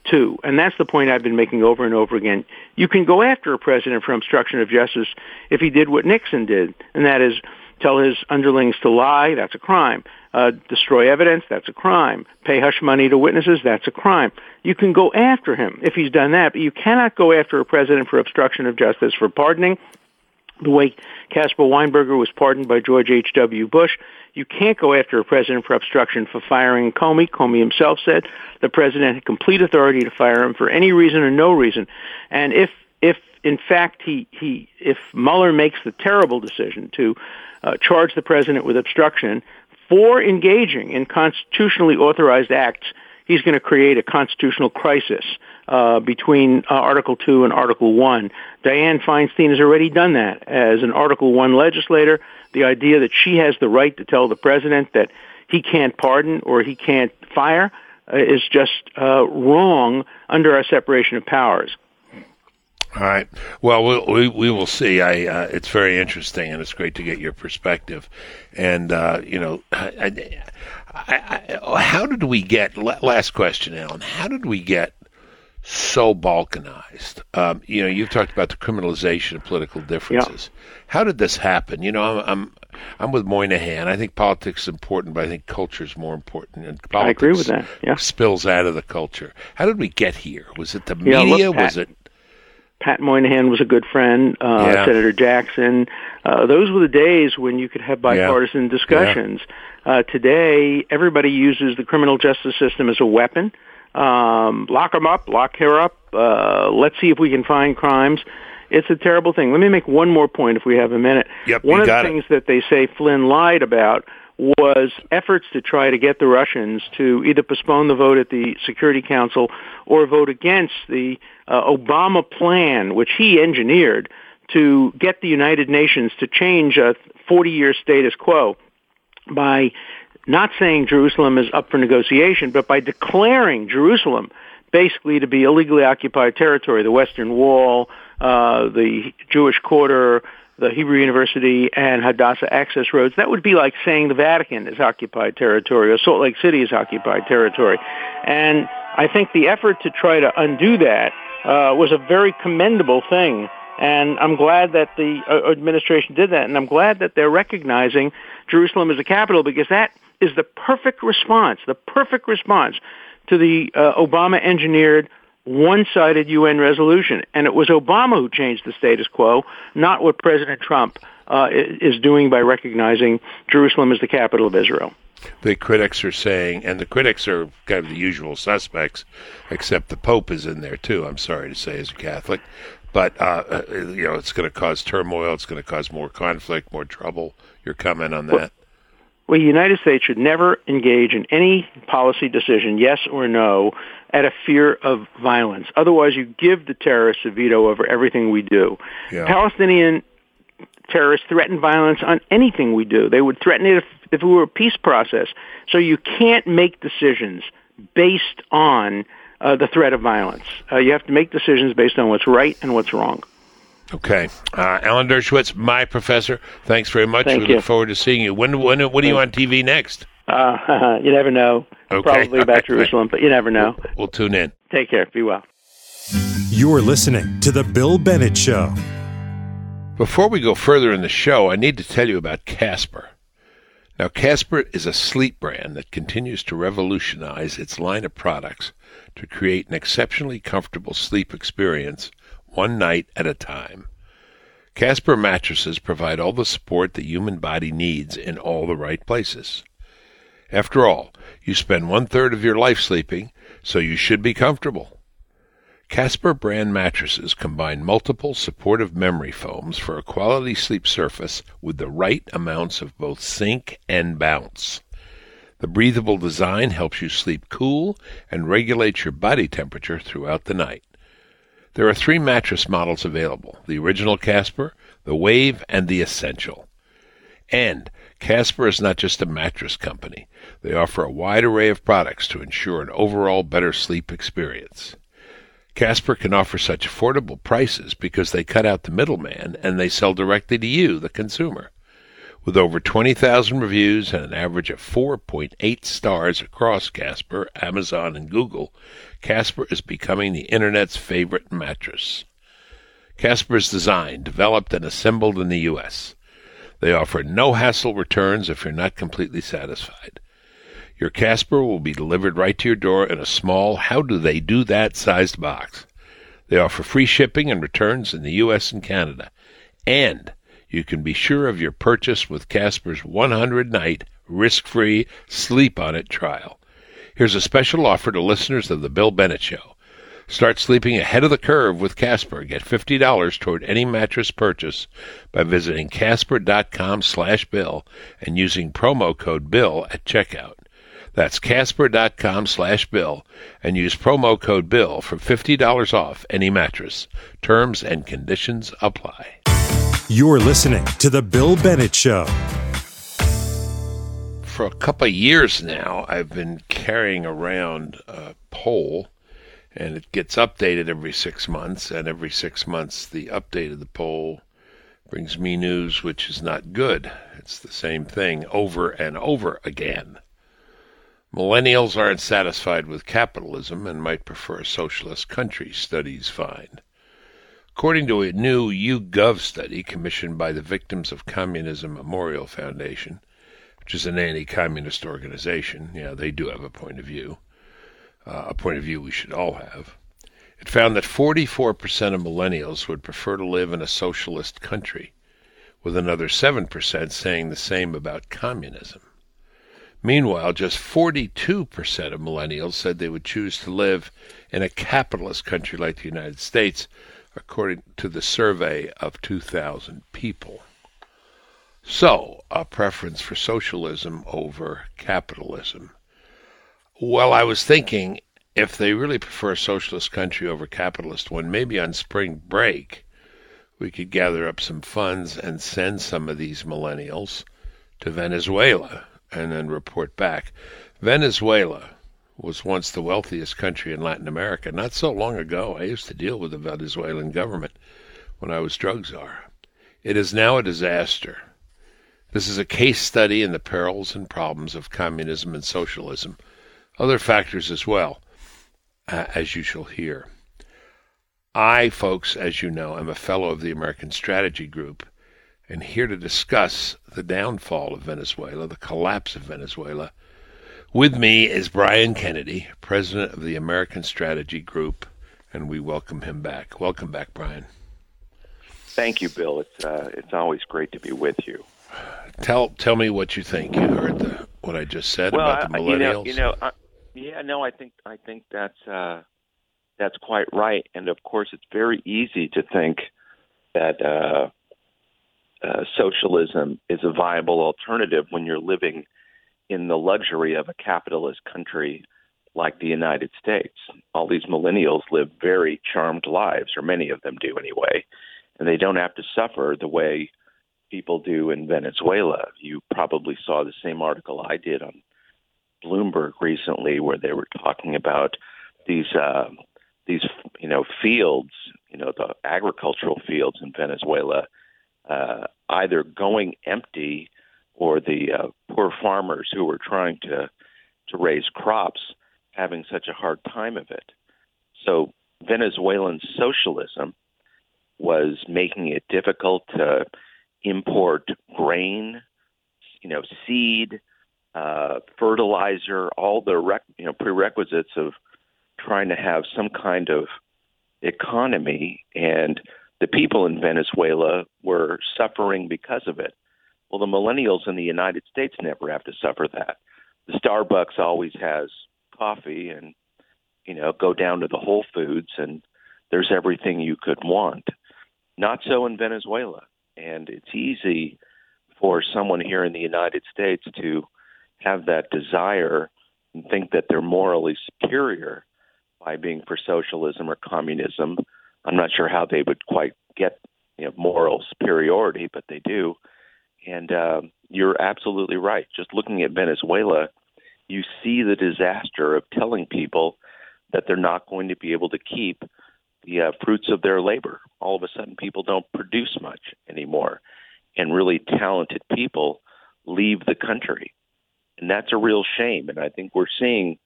2. And that's the point I've been making over and over again. You can go after a president for obstruction of justice if he did what Nixon did, and that is tell his underlings to lie, that's a crime. Uh, destroy evidence, that's a crime. Pay hush money to witnesses, that's a crime. You can go after him if he's done that, but you cannot go after a president for obstruction of justice for pardoning the way Caspar Weinberger was pardoned by George H.W. Bush. You can't go after a president for obstruction for firing Comey. Comey himself said the president had complete authority to fire him for any reason or no reason. And if, if in fact he, he, if Mueller makes the terrible decision to uh, charge the president with obstruction for engaging in constitutionally authorized acts, he's going to create a constitutional crisis uh, between uh, Article 2 and Article 1. Dianne Feinstein has already done that as an Article 1 legislator. The idea that she has the right to tell the president that he can't pardon or he can't fire uh, is just uh, wrong under our separation of powers. All right. Well, we'll we, we will see. I uh, it's very interesting, and it's great to get your perspective. And uh, you know, I, I, I, how did we get? Last question, Alan. How did we get so balkanized? Um, you know, you've talked about the criminalization of political differences. Yeah. How did this happen? You know, I'm, I'm I'm with Moynihan. I think politics is important, but I think culture is more important. And politics I agree with that. Yeah. spills out of the culture. How did we get here? Was it the media? Yeah, look, was it? Pat Moynihan was a good friend. Uh, yeah. Senator Jackson. Uh, those were the days when you could have bipartisan discussions. Uh, today, everybody uses the criminal justice system as a weapon. Um, lock them up, lock her up. Uh, let's see if we can find crimes. It's a terrible thing. Let me make one more point if we have a minute. Yep, one of the it. things that they say Flynn lied about was efforts to try to get the Russians to either postpone the vote at the Security Council or vote against the uh, Obama plan, which he engineered to get the United Nations to change a 40-year status quo by not saying Jerusalem is up for negotiation, but by declaring Jerusalem basically to be illegally occupied territory, the Western Wall, uh, the Jewish Quarter, the Hebrew University, and Hadassah access roads. That would be like saying the Vatican is occupied territory or Salt Lake City is occupied territory. And I think the effort to try to undo that uh, was a very commendable thing. And I'm glad that the uh, administration did that. And I'm glad that they're recognizing Jerusalem as the capital because that is the perfect response, the perfect response to the uh, Obama engineered one-sided UN resolution. And it was Obama who changed the status quo, not what President Trump uh, is doing by recognizing Jerusalem as the capital of Israel. The critics are saying, and the critics are kind of the usual suspects, except the Pope is in there too. I'm sorry to say, as a Catholic, but uh, you know it's going to cause turmoil. It's going to cause more conflict, more trouble. Your comment on that? Well, well, the United States should never engage in any policy decision, yes or no, at a fear of violence. Otherwise, you give the terrorists a veto over everything we do. Yeah. Palestinian terrorists threaten violence on anything we do. They would threaten it if, if it were a peace process. So you can't make decisions based on uh, the threat of violence. Uh, you have to make decisions based on what's right and what's wrong. Okay, uh, Alan Dershowitz, my professor. Thanks very much. Thank we you. look forward to seeing you. When, when, what are you on TV next? Uh, you never know. Okay. Probably about All right. Jerusalem, but you never know. We'll tune in. Take care. Be well. You're listening to The Bill Bennett Show. Before we go further in the show, I need to tell you about Casper. Now, Casper is a sleep brand that continues to revolutionize its line of products to create an exceptionally comfortable sleep experience one night at a time. Casper mattresses provide all the support the human body needs in all the right places. After all, you spend one third of your life sleeping, so you should be comfortable. Casper brand mattresses combine multiple supportive memory foams for a quality sleep surface with the right amounts of both sink and bounce. The breathable design helps you sleep cool and regulates your body temperature throughout the night. There are three mattress models available the original Casper, the Wave, and the Essential. And Casper is not just a mattress company. They offer a wide array of products to ensure an overall better sleep experience. Casper can offer such affordable prices because they cut out the middleman and they sell directly to you, the consumer. With over 20,000 reviews and an average of 4.8 stars across Casper, Amazon, and Google, Casper is becoming the Internet's favorite mattress. Casper is designed, developed, and assembled in the U.S. They offer no hassle returns if you're not completely satisfied. Your Casper will be delivered right to your door in a small, how do they do that sized box. They offer free shipping and returns in the U.S. and Canada. And you can be sure of your purchase with Casper's 100 night risk free sleep on it trial. Here's a special offer to listeners of The Bill Bennett Show. Start sleeping ahead of the curve with Casper. Get $50 toward any mattress purchase by visiting casper.com slash bill and using promo code BILL at checkout. That's casper.com slash bill and use promo code BILL for $50 off any mattress. Terms and conditions apply. You're listening to The Bill Bennett Show. For a couple of years now, I've been carrying around a poll, and it gets updated every six months. And every six months, the update of the poll brings me news which is not good. It's the same thing over and over again. Millennials aren't satisfied with capitalism and might prefer a socialist country, studies find. According to a new YouGov study commissioned by the Victims of Communism Memorial Foundation, which is an anti communist organization, yeah, they do have a point of view, uh, a point of view we should all have. It found that 44% of millennials would prefer to live in a socialist country, with another 7% saying the same about communism. Meanwhile, just 42% of millennials said they would choose to live in a capitalist country like the United States, according to the survey of 2,000 people. So, a preference for socialism over capitalism. Well, I was thinking if they really prefer a socialist country over a capitalist one, maybe on spring break we could gather up some funds and send some of these millennials to Venezuela and then report back. Venezuela was once the wealthiest country in Latin America. Not so long ago, I used to deal with the Venezuelan government when I was drug czar. It is now a disaster. This is a case study in the perils and problems of communism and socialism. Other factors as well, uh, as you shall hear. I, folks, as you know, am a fellow of the American Strategy Group and here to discuss the downfall of Venezuela, the collapse of Venezuela. With me is Brian Kennedy, president of the American Strategy Group, and we welcome him back. Welcome back, Brian. Thank you, Bill. It's uh, it's always great to be with you. Tell tell me what you think. You heard the, what I just said well, about the millennials. You know, you know I, yeah, no, I think I think that's uh, that's quite right. And of course, it's very easy to think that uh, uh, socialism is a viable alternative when you're living in the luxury of a capitalist country like the United States. All these millennials live very charmed lives, or many of them do anyway, and they don't have to suffer the way people do in Venezuela. You probably saw the same article I did on Bloomberg recently, where they were talking about these uh, these you know fields, you know the agricultural fields in Venezuela uh, either going empty or the uh, poor farmers who were trying to to raise crops having such a hard time of it. So Venezuelan socialism was making it difficult to import grain, you know, seed, uh, fertilizer, all the rec- you know prerequisites of trying to have some kind of economy and the people in Venezuela were suffering because of it. Well, the millennials in the United States never have to suffer that. The Starbucks always has coffee and, you know, go down to the Whole Foods and there's everything you could want. Not so in Venezuela. And it's easy for someone here in the United States to have that desire and think that they're morally superior by being for socialism or communism I'm not sure how they would quite get you know, moral superiority, but they do. And uh, you're absolutely right. Just looking at Venezuela, you see the disaster of telling people that they're not going to be able to keep the uh, fruits of their labor. All of a sudden, people don't produce much anymore, and really talented people leave the country, and that's a real shame. And I think we're seeing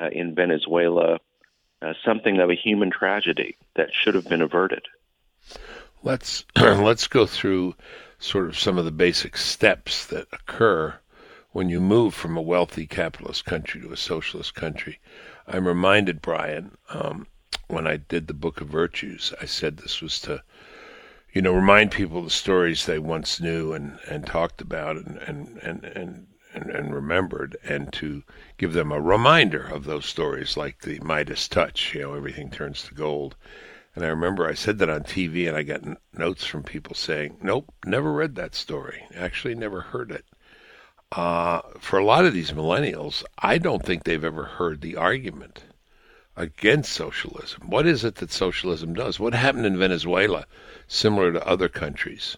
uh, in Venezuela uh, something of a human tragedy that should have been averted. Let's let's go through sort of some of the basic steps that occur when you move from a wealthy capitalist country to a socialist country. I'm reminded, Brian, um, when I did the Book of Virtues, I said this was to, you know, remind people the stories they once knew and, and talked about and, and, and, and, and, and remembered, and to give them a reminder of those stories, like the Midas touch, you know, everything turns to gold. And I remember I said that on TV, and I got n- notes from people saying, "Nope, never read that story. Actually, never heard it." Uh, for a lot of these millennials, I don't think they've ever heard the argument against socialism. What is it that socialism does? What happened in Venezuela, similar to other countries?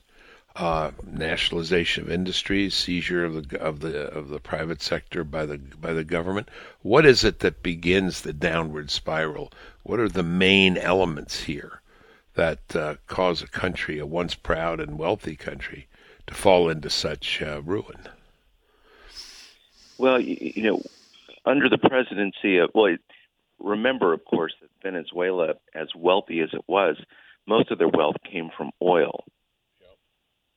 Uh, nationalization of industries, seizure of the of the of the private sector by the by the government. What is it that begins the downward spiral? What are the main elements here that uh, cause a country, a once proud and wealthy country, to fall into such uh, ruin? Well, you, you know, under the presidency of well, remember, of course, that Venezuela, as wealthy as it was, most of their wealth came from oil.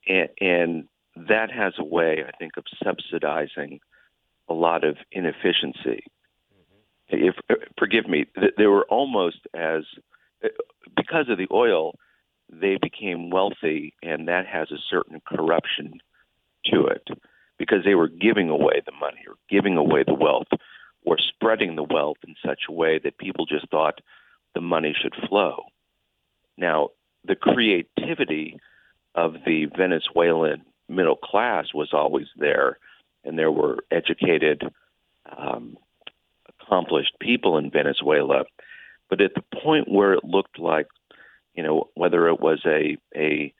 And, and that has a way, I think, of subsidizing a lot of inefficiency. Mm-hmm. If forgive me, they were almost as because of the oil, they became wealthy, and that has a certain corruption to it because they were giving away the money or giving away the wealth or spreading the wealth in such a way that people just thought the money should flow. Now, the creativity of the Venezuelan middle class was always there, and there were educated, um, accomplished people in Venezuela. But at the point where it looked like, you know, whether it was a a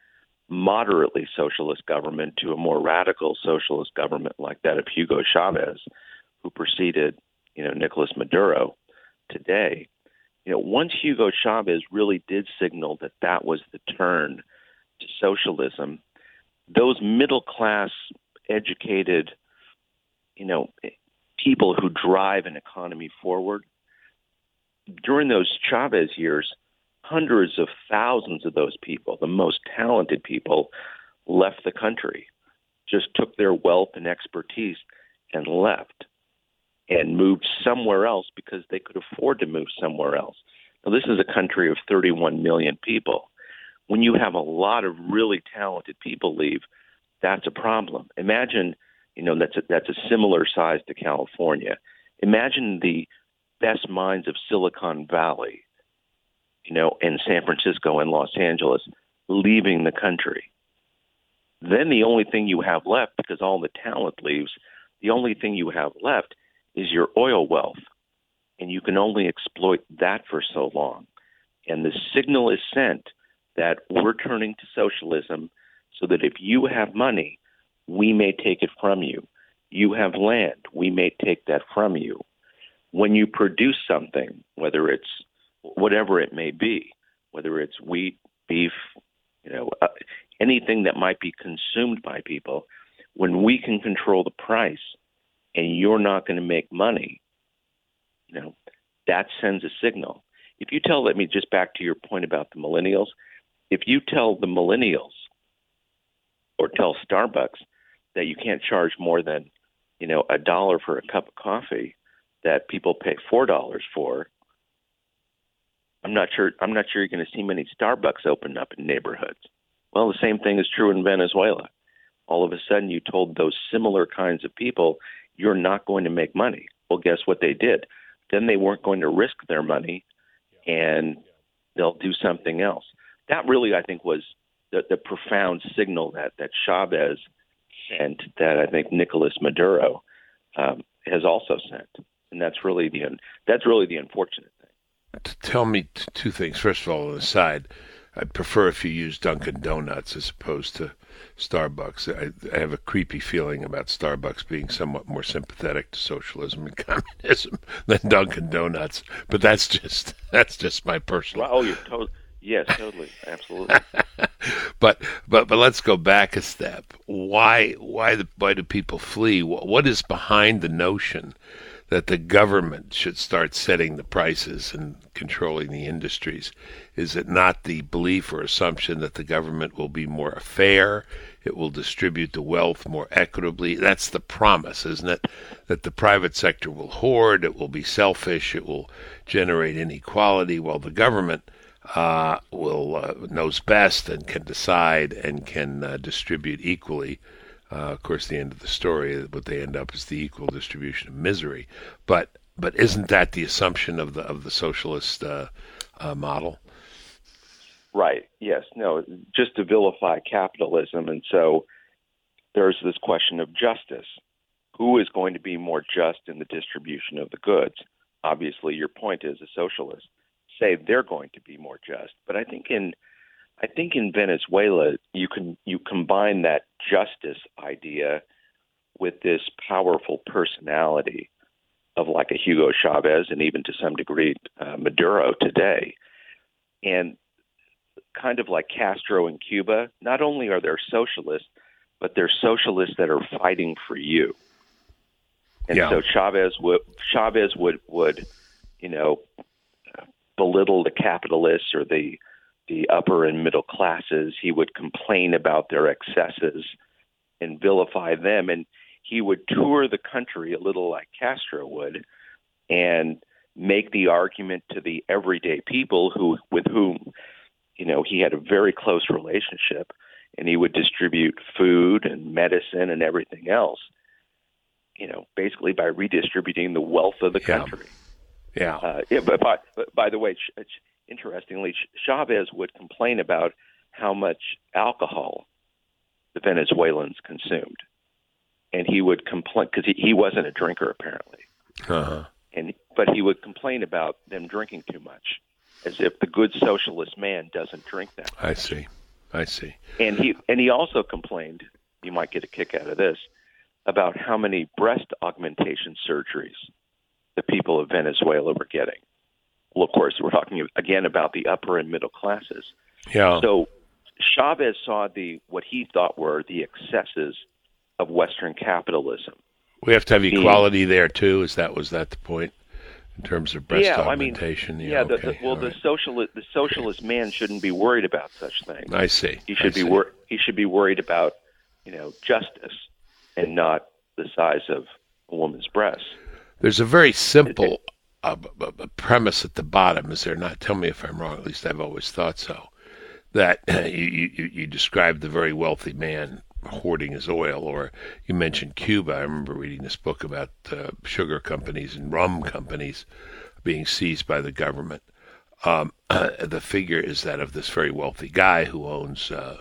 moderately socialist government to a more radical socialist government like that of Hugo Chavez, who preceded you know, Nicolas Maduro today, you know, once Hugo Chavez really did signal that that was the turn socialism, those middle class, educated, you know, people who drive an economy forward, during those Chavez years, hundreds of thousands of those people, the most talented people, left the country, just took their wealth and expertise and left and moved somewhere else because they could afford to move somewhere else. Now, this is a country of 31 million people. When you have a lot of really talented people leave, that's a problem. Imagine, you know, that's a, that's a similar size to California. Imagine the best minds of Silicon Valley, you know, in San Francisco and Los Angeles leaving the country. Then the only thing you have left, because all the talent leaves, the only thing you have left is your oil wealth, and you can only exploit that for so long. And the signal is sent that we're turning to socialism so that if you have money, we may take it from you. You have land, we may take that from you. When you produce something, whether it's whatever it may be, whether it's wheat, beef, you know, uh, anything that might be consumed by people, when we can control the price, and you're not going to make money, you know, that sends a signal. If you tell, let me just back to your point about the millennials. If you tell the millennials or tell Starbucks that you can't charge more than, you know, a dollar for a cup of coffee that people pay four dollars for, I'm not sure. I'm not sure you're going to see many Starbucks open up in neighborhoods. Well, the same thing is true in Venezuela. All of a sudden, you told those similar kinds of people you're not going to make money. Well, guess what they did? Then they weren't going to risk their money and they'll do something else. That really, I think, was the, the profound signal that, that Chavez sent, that I think Nicolas Maduro um, has also sent. And that's really the that's really the unfortunate thing. Tell me two things. First of all, on the side, I'd prefer if you use Dunkin' Donuts as opposed to Starbucks. I, I, have a creepy feeling about Starbucks being somewhat more sympathetic to socialism and communism than Dunkin' Donuts. But that's just that's just my personal. Well, oh, you're totally. Yes, totally, absolutely. but but but let's go back a step. Why why the, why do people flee? What, what is behind the notion that the government should start setting the prices and controlling the industries? Is it not the belief or assumption that the government will be more fair? It will distribute the wealth more equitably. That's the promise, isn't it? That the private sector will hoard, it will be selfish, it will generate inequality, while the government uh, will uh, knows best and can decide and can uh, distribute equally. Uh, of course, the end of the story, what they end up is the equal distribution of misery. But but isn't that the assumption of the of the socialist uh, uh, model? Right. Yes. No. Just to vilify capitalism, and so there's this question of justice. Who is going to be more just in the distribution of the goods? Obviously, your point is a socialist say they're going to be more just. But I think in I think in Venezuela you can you combine that justice idea with this powerful personality of like a Hugo Chavez and even to some degree uh, Maduro today, and kind of like Castro in Cuba. Not only are there socialists, but they're socialists that are fighting for you. And yeah. so Chavez would Chavez would would you know belittle the capitalists or the the upper and middle classes. He would complain about their excesses and vilify them. And he would tour the country a little like Castro would and make the argument to the everyday people who with whom you know he had a very close relationship and he would distribute food and medicine and everything else you know basically by redistributing the wealth of the yeah. country yeah. Uh, yeah but, by, but by the way, interestingly, Chavez would complain about how much alcohol the Venezuelans consumed, and he would complain because he, he wasn't a drinker apparently. Uh-huh. And but he would complain about them drinking too much, as if the good socialist man doesn't drink that. I see. I see. And he and he also complained. You might get a kick out of this about how many breast augmentation surgeries the people of Venezuela were getting. Well, of course, we're talking again about the upper and middle classes. Yeah. So Chavez saw the what he thought were the excesses of Western capitalism. We have to have equality there too. Is that was that the point in terms of breast yeah, augmentation? I mean, yeah. yeah the, the, well, the right. socialist the socialist man shouldn't be worried about such things. I see. He should I be wor- he should be worried about you know justice and not the size of a woman's breasts. There's a very simple uh, premise at the bottom, is there not? Tell me if I'm wrong. At least I've always thought so. That you, you, you described the very wealthy man hoarding his oil, or you mentioned Cuba. I remember reading this book about uh, sugar companies and rum companies being seized by the government. Um, the figure is that of this very wealthy guy who owns, uh,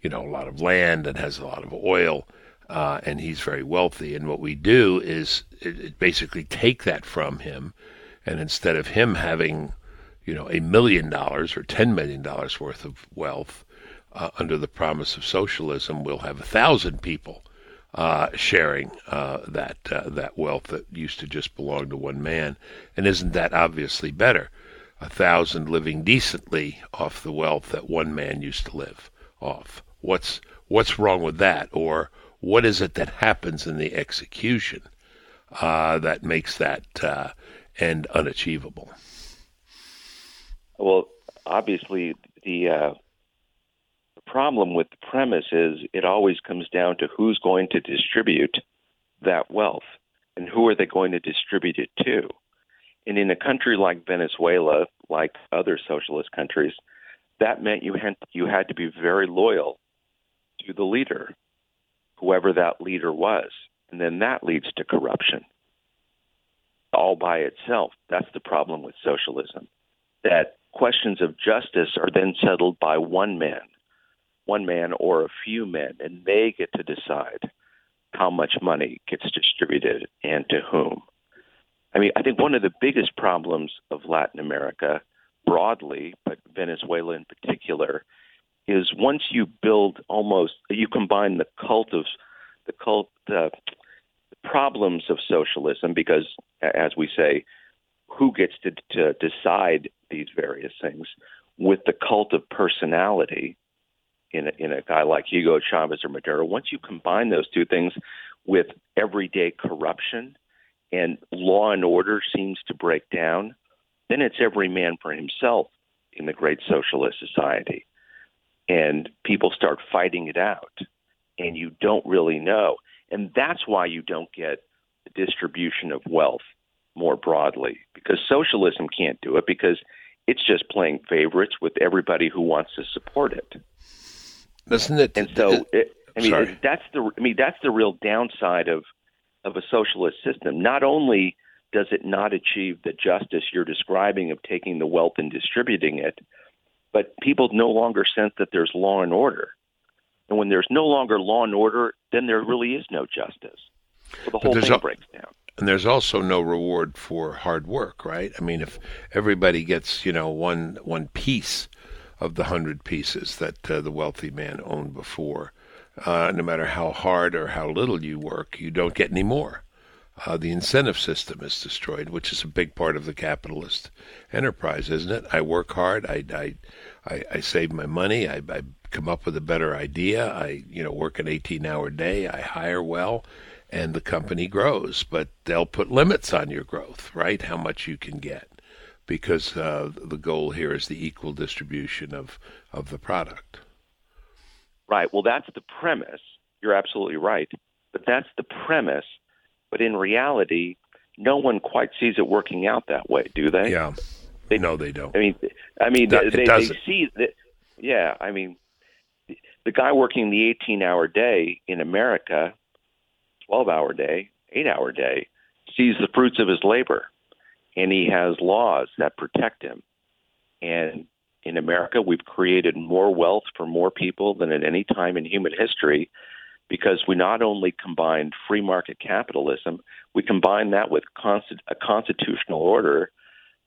you know, a lot of land and has a lot of oil, uh, and he's very wealthy. And what we do is it, it basically take that from him, and instead of him having, you know, a million dollars or ten million dollars worth of wealth uh, under the promise of socialism, we'll have a thousand people uh, sharing uh, that uh, that wealth that used to just belong to one man. And isn't that obviously better? A thousand living decently off the wealth that one man used to live off. What's what's wrong with that? Or what is it that happens in the execution uh, that makes that uh, end unachievable? Well, obviously, the, uh, problem with the premise is it always comes down to who's going to distribute that wealth and who are they going to distribute it to. And in a country like Venezuela, like other socialist countries, that meant you had you had to be very loyal to the leader whoever that leader was. And then that leads to corruption all by itself. That's the problem with socialism. That questions of justice are then settled by one man, one man or a few men, and they get to decide how much money gets distributed and to whom. I mean, I think one of the biggest problems of Latin America broadly, but Venezuela in particular, is once you build almost you combine the cult of the cult uh, problems of socialism because as we say who gets to, to decide these various things with the cult of personality in a, in a guy like Hugo Chavez or Maduro once you combine those two things with everyday corruption and law and order seems to break down then it's every man for himself in the great socialist society and people start fighting it out and you don't really know. And that's why you don't get the distribution of wealth more broadly because socialism can't do it because it's just playing favorites with everybody who wants to support it. Isn't it and so it, i mean Sorry. that's the i mean that's the real downside of of a socialist system. Not only does it not achieve the justice you're describing of taking the wealth and distributing it but people no longer sense that there's law and order. And when there's no longer law and order, then there really is no justice. So the whole thing al- breaks down. And there's also no reward for hard work, right? I mean, if everybody gets, you know, one one piece of the hundred pieces that uh, the wealthy man owned before, uh, no matter how hard or how little you work, you don't get any more. Uh, the incentive system is destroyed, which is a big part of the capitalist enterprise, isn't it? I work hard. I I, I, I save my money. I, I come up with a better idea. I you know work an 18-hour day. I hire well, and the company grows. But they'll put limits on your growth, right? How much you can get, because uh, the goal here is the equal distribution of of the product. Right. Well, that's the premise. You're absolutely right. But that's the premise. But in reality, no one quite sees it working out that way, do they? Yeah. They- no, they don't. I mean, I mean, they, it they, they see that. Yeah, I mean, the guy working the 18-hour day in America, 12-hour day, eight-hour day, sees the fruits of his labor, and he has laws that protect him. And in America, we've created more wealth for more people than at any time in human history because we not only combined free market capitalism, we combined that with a constitutional order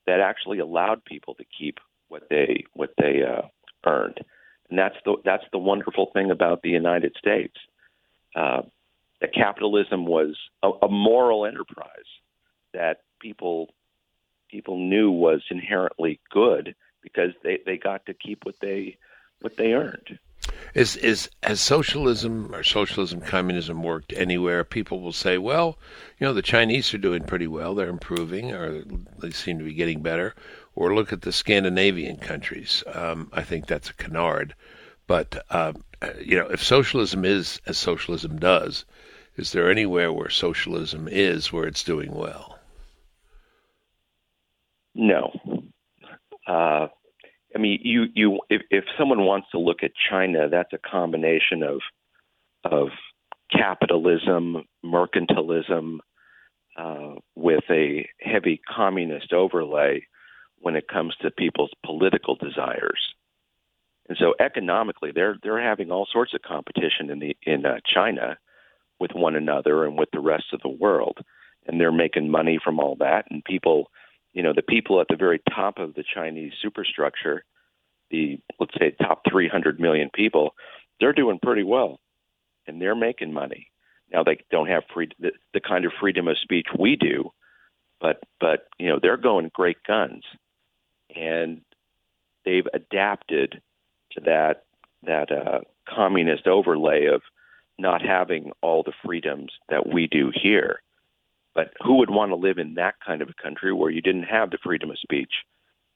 that actually allowed people to keep what they what they uh, earned, and that's the that's the wonderful thing about the United States. Uh, that capitalism was a, a moral enterprise that people people knew was inherently good because they, they got to keep what they what they earned. Is is has socialism or socialism communism worked anywhere? People will say, well, you know, the Chinese are doing pretty well; they're improving, or they seem to be getting better. Or look at the Scandinavian countries. Um, I think that's a canard. But um, you know, if socialism is as socialism does, is there anywhere where socialism is where it's doing well? No. Uh, I mean, you you if, if someone wants to look at China, that's a combination of of capitalism, mercantilism, uh, with a heavy communist overlay when it comes to people's political desires. And so economically, they're they're having all sorts of competition in the in uh, China with one another and with the rest of the world, and they're making money from all that. And people, you know, the people at the very top of the Chinese superstructure, the let's say top 300 million people, they're doing pretty well, and they're making money. Now they don't have free the, the kind of freedom of speech we do, but but you know they're going great guns, and they've adapted to that that uh, communist overlay of not having all the freedoms that we do here. But who would want to live in that kind of a country where you didn't have the freedom of speech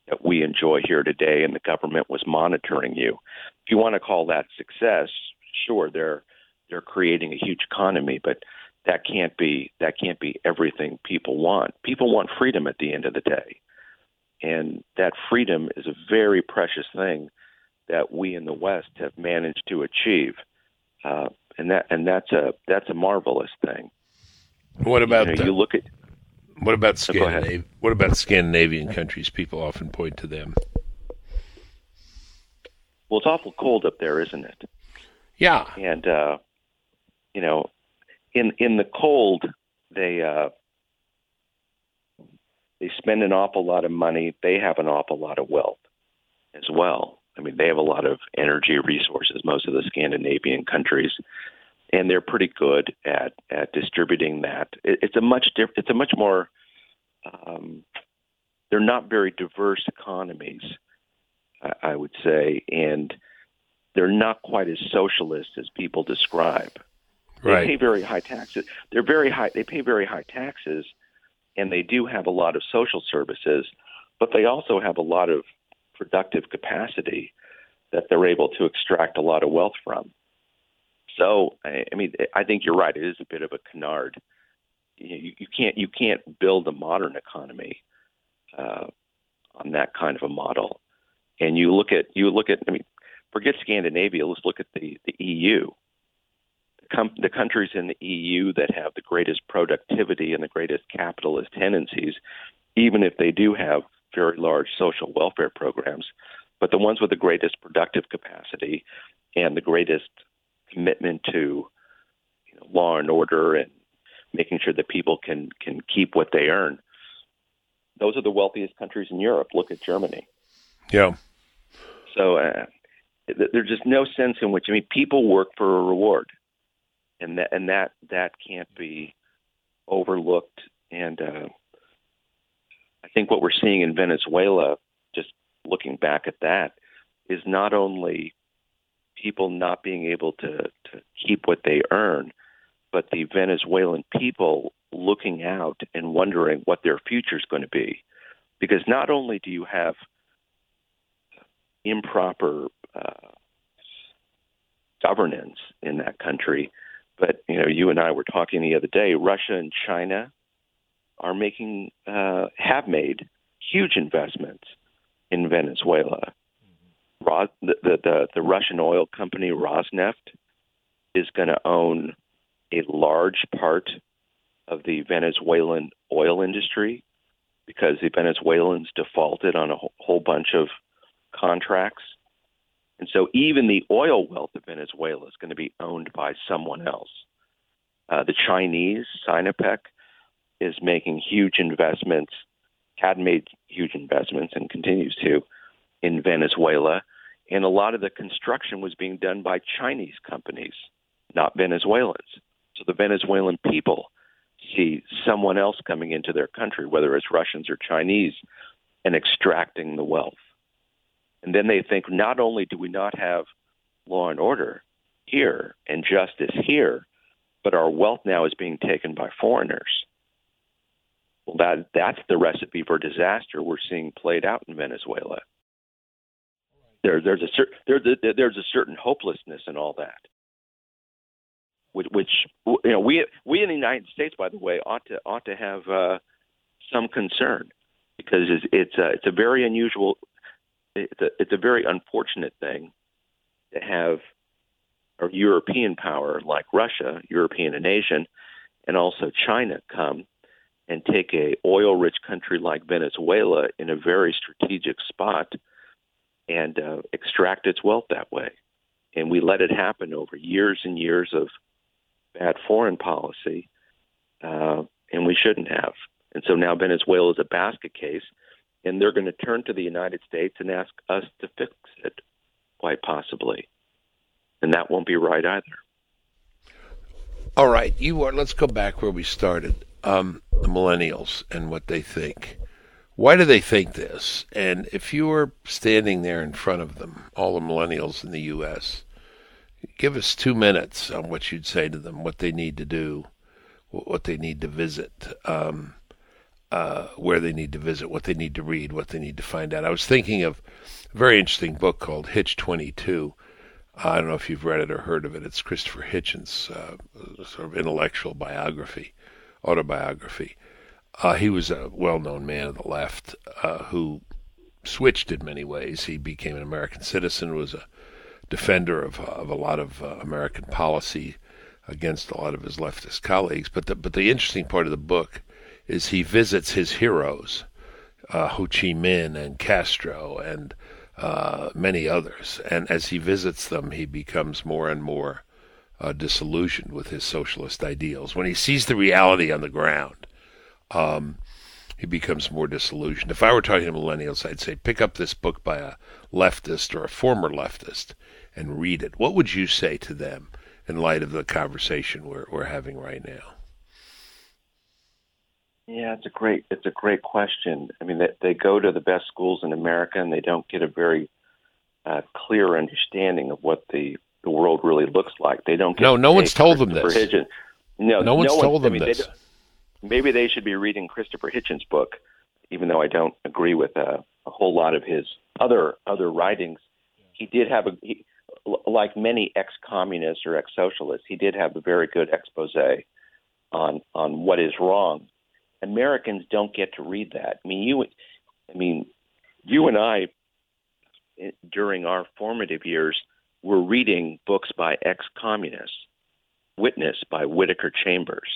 that we enjoy here today and the government was monitoring you? If you want to call that success, sure, they're they're creating a huge economy, but that can't be that can't be everything people want. People want freedom at the end of the day. And that freedom is a very precious thing that we in the West have managed to achieve. Uh, and that and that's a that's a marvelous thing. What about you, know, the- you look at what about Oh, go What about Scandinavian countries? People often point to them. well, it's awful cold up there, isn't it? Yeah, And uh, you know, in in the cold, they uh, they spend an awful lot of money. They have an awful lot of wealth as well. I mean, they have a lot of energy resources, most of the Scandinavian countries, and they're pretty good at at distributing that. It, it's a much diff- it's a much more um, they're not very diverse economies, I, I would say, and they're not quite as socialist as people describe. They Right. pay very high taxes. They're very high. They pay very high taxes, and they do have a lot of social services, but they also have a lot of productive capacity that they're able to extract a lot of wealth from. So, I, mean, I think you're right. It is a bit of a canard. You, you can't you can't build a modern economy uh, on that kind of a model. And you look at you look at I mean, forget Scandinavia. Let's look at the the EU. Com- the countries in the EU that have the greatest productivity and the greatest capitalist tendencies, even if they do have very large social welfare programs, but the ones with the greatest productive capacity and the greatest commitment to you know, law and order and making sure that people can can keep what they earn. Those are the wealthiest countries in Europe. Look at Germany. Yeah. So uh, there's just no sense in which I mean people work for a reward, and that and that that can't be overlooked. And uh, I think what we're seeing in Venezuela, just looking back at that, is not only people not being able to to keep what they earn, but the Venezuelan people looking out and wondering what their future is going to be, because not only do you have improper uh, governance in that country. But you know, you and I were talking the other day. Russia and China are making uh, have made huge investments in Venezuela. Ros- the, the the the Russian oil company Rosneft is going to own a large part of the Venezuelan oil industry because the Venezuelans defaulted on a whole- bunch of contracts. And so even the oil wealth of Venezuela is going to be owned by someone else. Uh, the Chinese, Sinopec, is making huge investments, had made huge investments, and continues to in Venezuela. And a lot of the construction was being done by Chinese companies, not Venezuelans. So the Venezuelan people see someone else coming into their country, whether it's Russians or Chinese, and extracting the wealth. And then they think not only do we not have law and order here and justice here, but our wealth now is being taken by foreigners. Well, that that's the recipe for disaster we're seeing played out in Venezuela. There, there's a cer- there, there, there's a certain hopelessness in all that, which, which you know we we in the United States, by the way, ought to ought to have uh, some concern because it's it's a, it's a very unusual it's a, it's a very unfortunate thing to have a European power like Russia, European and Asian, and also China come and take a oil-rich country like Venezuela in a very strategic spot and uh, extract its wealth that way. And we let it happen over years and years of bad foreign policy, uh, and we shouldn't have. And so now Venezuela is a basket case and they're going to turn to the United States and ask us to fix it, quite possibly. And that won't be right either. All right, you are. Let's go back where we started. Um, the millennials and what they think. Why do they think this? And if you were standing there in front of them, all the millennials in the U.S., give us two minutes on what you'd say to them, what they need to do, what they need to visit. Um, uh, where they need to visit, what they need to read, what they need to find out. I was thinking of a very interesting book called Hitch 22. Uh, I don't know if you've read it or heard of it. It's Christopher Hitchens' uh, sort of intellectual biography, autobiography. Uh, he was a well-known man of the left uh, who switched in many ways. He became an American citizen, was a defender of, of a lot of uh, American policy against a lot of his leftist colleagues. But the, but the interesting part of the book is he visits his heroes, uh, Ho Chi Minh and Castro and uh, many others. And as he visits them, he becomes more and more uh, disillusioned with his socialist ideals. When he sees the reality on the ground, um, he becomes more disillusioned. If I were talking to millennials, I'd say pick up this book by a leftist or a former leftist and read it. What would you say to them in light of the conversation we're, we're having right now? Yeah, it's a great it's a great question. I mean, they, they go to the best schools in America and they don't get a very uh, clear understanding of what the the world really looks like. They don't. Get no, no one's told them this. No, no one's no told one, them I mean, this. Maybe they should be reading Christopher Hitchens' book, even though I don't agree with a, a whole lot of his other other writings. He did have a he, like many ex-communists or ex-socialists. He did have a very good expose on on what is wrong. Americans don't get to read that. I mean, you, I mean, you and I, eh, during our formative years, were reading books by ex-communists, witnessed by Whittaker Chambers.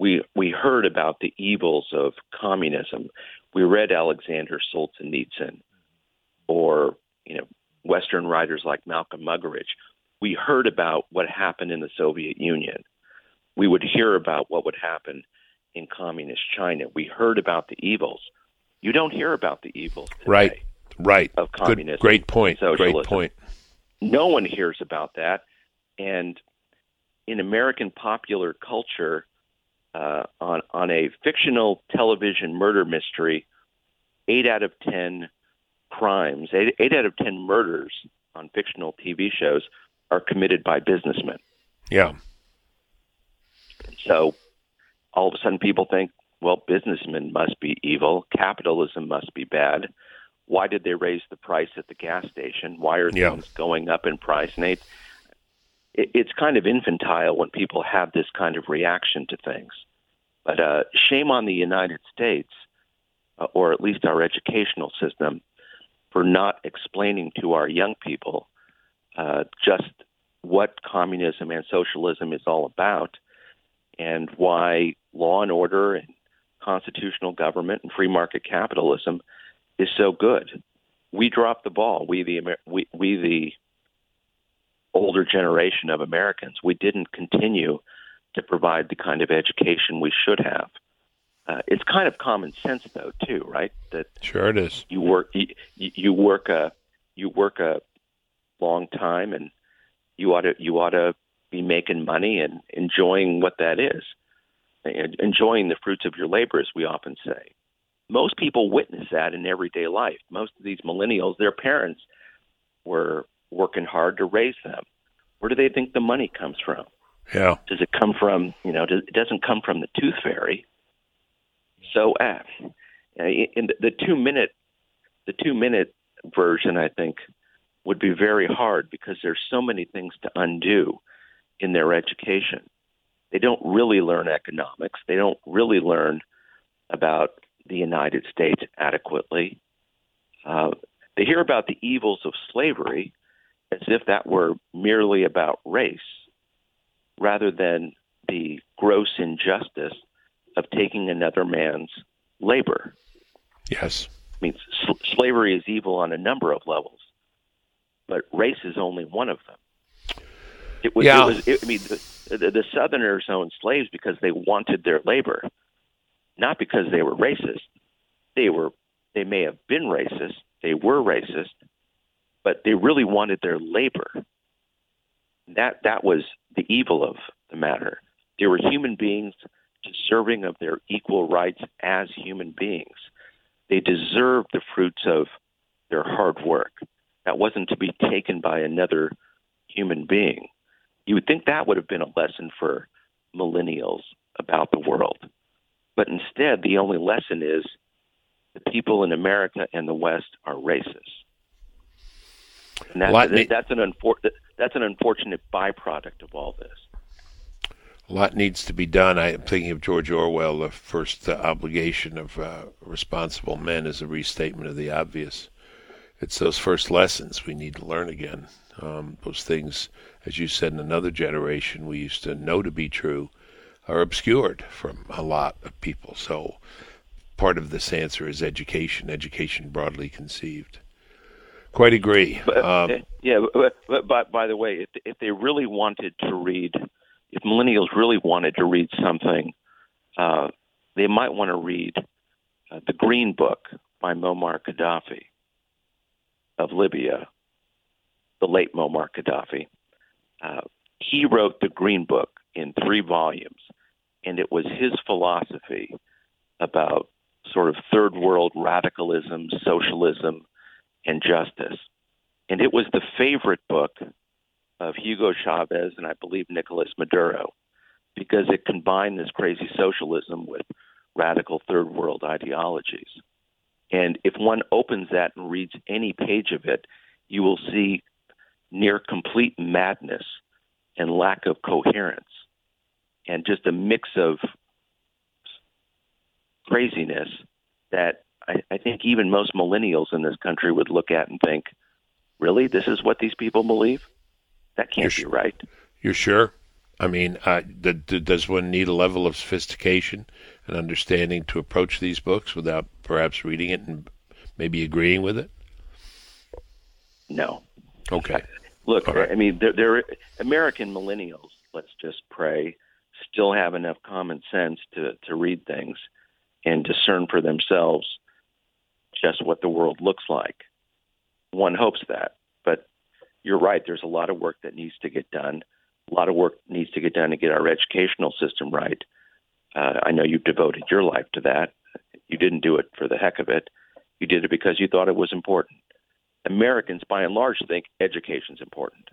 We we heard about the evils of communism. We read Alexander Solzhenitsyn, or you know, Western writers like Malcolm Muggeridge. We heard about what happened in the Soviet Union. We would hear about what would happen in communist China. We heard about the evils. You don't hear about the evils today right, right. of communism. Good, great point. socialism. Great point. No one hears about that, and in American popular culture, uh, on on a fictional television murder mystery, eight out of ten crimes, eight, eight out of ten murders on fictional TV shows are committed by businessmen. Yeah. So all of a sudden people think, well, businessmen must be evil, capitalism must be bad. Why did they raise the price at the gas station? Why are Yeah. things going up in price? And they, it, it's kind of infantile when people have this kind of reaction to things. But uh, shame on the United States, uh, or at least our educational system, for not explaining to our young people uh, just what communism and socialism is all about and why law and order and constitutional government and free market capitalism is so good. We dropped the ball. We the we, we the older generation of Americans. We didn't continue to provide the kind of education we should have. Uh, it's kind of common sense, though, too, right? That Sure it is. you work you, you work a you work a long time and you ought to you ought to be making money and enjoying what that is enjoying the fruits of your labor as we often say most people witness that in everyday life most of these millennials their parents were working hard to raise them. Where do they think the money comes from? Yeah. does it come from you know does, it doesn't come from the tooth fairy? So uh, in the, the two minute the two minute version i think would be very hard because there's so many things to undo in their education. They don't really learn economics. They don't really learn about the united states adequately. Uh, they hear about the evils of slavery as if that were merely about race rather than the gross injustice of taking another man's labor. Yes. I mean, sl- slavery is evil on a number of levels, but race is only one of them. It was, Yeah. it was it, I mean, the, the, the Southerners owned slaves because they wanted their labor, not because they were racist. They were, they may have been racist, they were racist, but they really wanted their labor. That that was the evil of the matter. They were human beings deserving of their equal rights as human beings. They deserved the fruits of their hard work. That wasn't to be taken by another human being. You would think that would have been a lesson for millennials about the world. But instead, the only lesson is the people in America and the West are racist. And that's, ne- that's, an unfor- that's an unfortunate byproduct of all this. A lot needs to be done. I am thinking of George Orwell. The first uh, obligation of uh, responsible men is a restatement of the obvious. It's those first lessons we need to learn again. Um, those things, as you said, in another generation we used to know to be true, are obscured from a lot of people. So, part of this answer is education, education broadly conceived. Quite agree. But, Um, yeah, but, but, but by the way, if, if they really wanted to read, if millennials really wanted to read something, uh, they might want to read uh, the Green Book by Muammar Gaddafi of Libya, the late Muammar Gaddafi. Uh, he wrote the Green Book in three volumes, and it was his philosophy about sort of third world radicalism, socialism, and justice. And it was the favorite book of Hugo Chavez and I believe Nicolas Maduro because it combined this crazy socialism with radical third world ideologies. And if one opens that and reads any page of it, you will see near complete madness and lack of coherence and just a mix of craziness that I, I think even most millennials in this country would look at and think, really, this is what these people believe? That can't You're be right. You're sure? I mean, uh, the, the, does one need a level of sophistication and understanding to approach these books without perhaps reading it and maybe agreeing with it? No. Okay. Look, All right. I mean, they're, they're American millennials. Let's just pray still have enough common sense to to read things and discern for themselves just what the world looks like. One hopes that, but you're right. There's a lot of work that needs to get done. A lot of work needs to get done to get our educational system right. Uh, I know you've devoted your life to that. You didn't do it for the heck of it. You did it because you thought it was important. Americans, by and large, think education's important.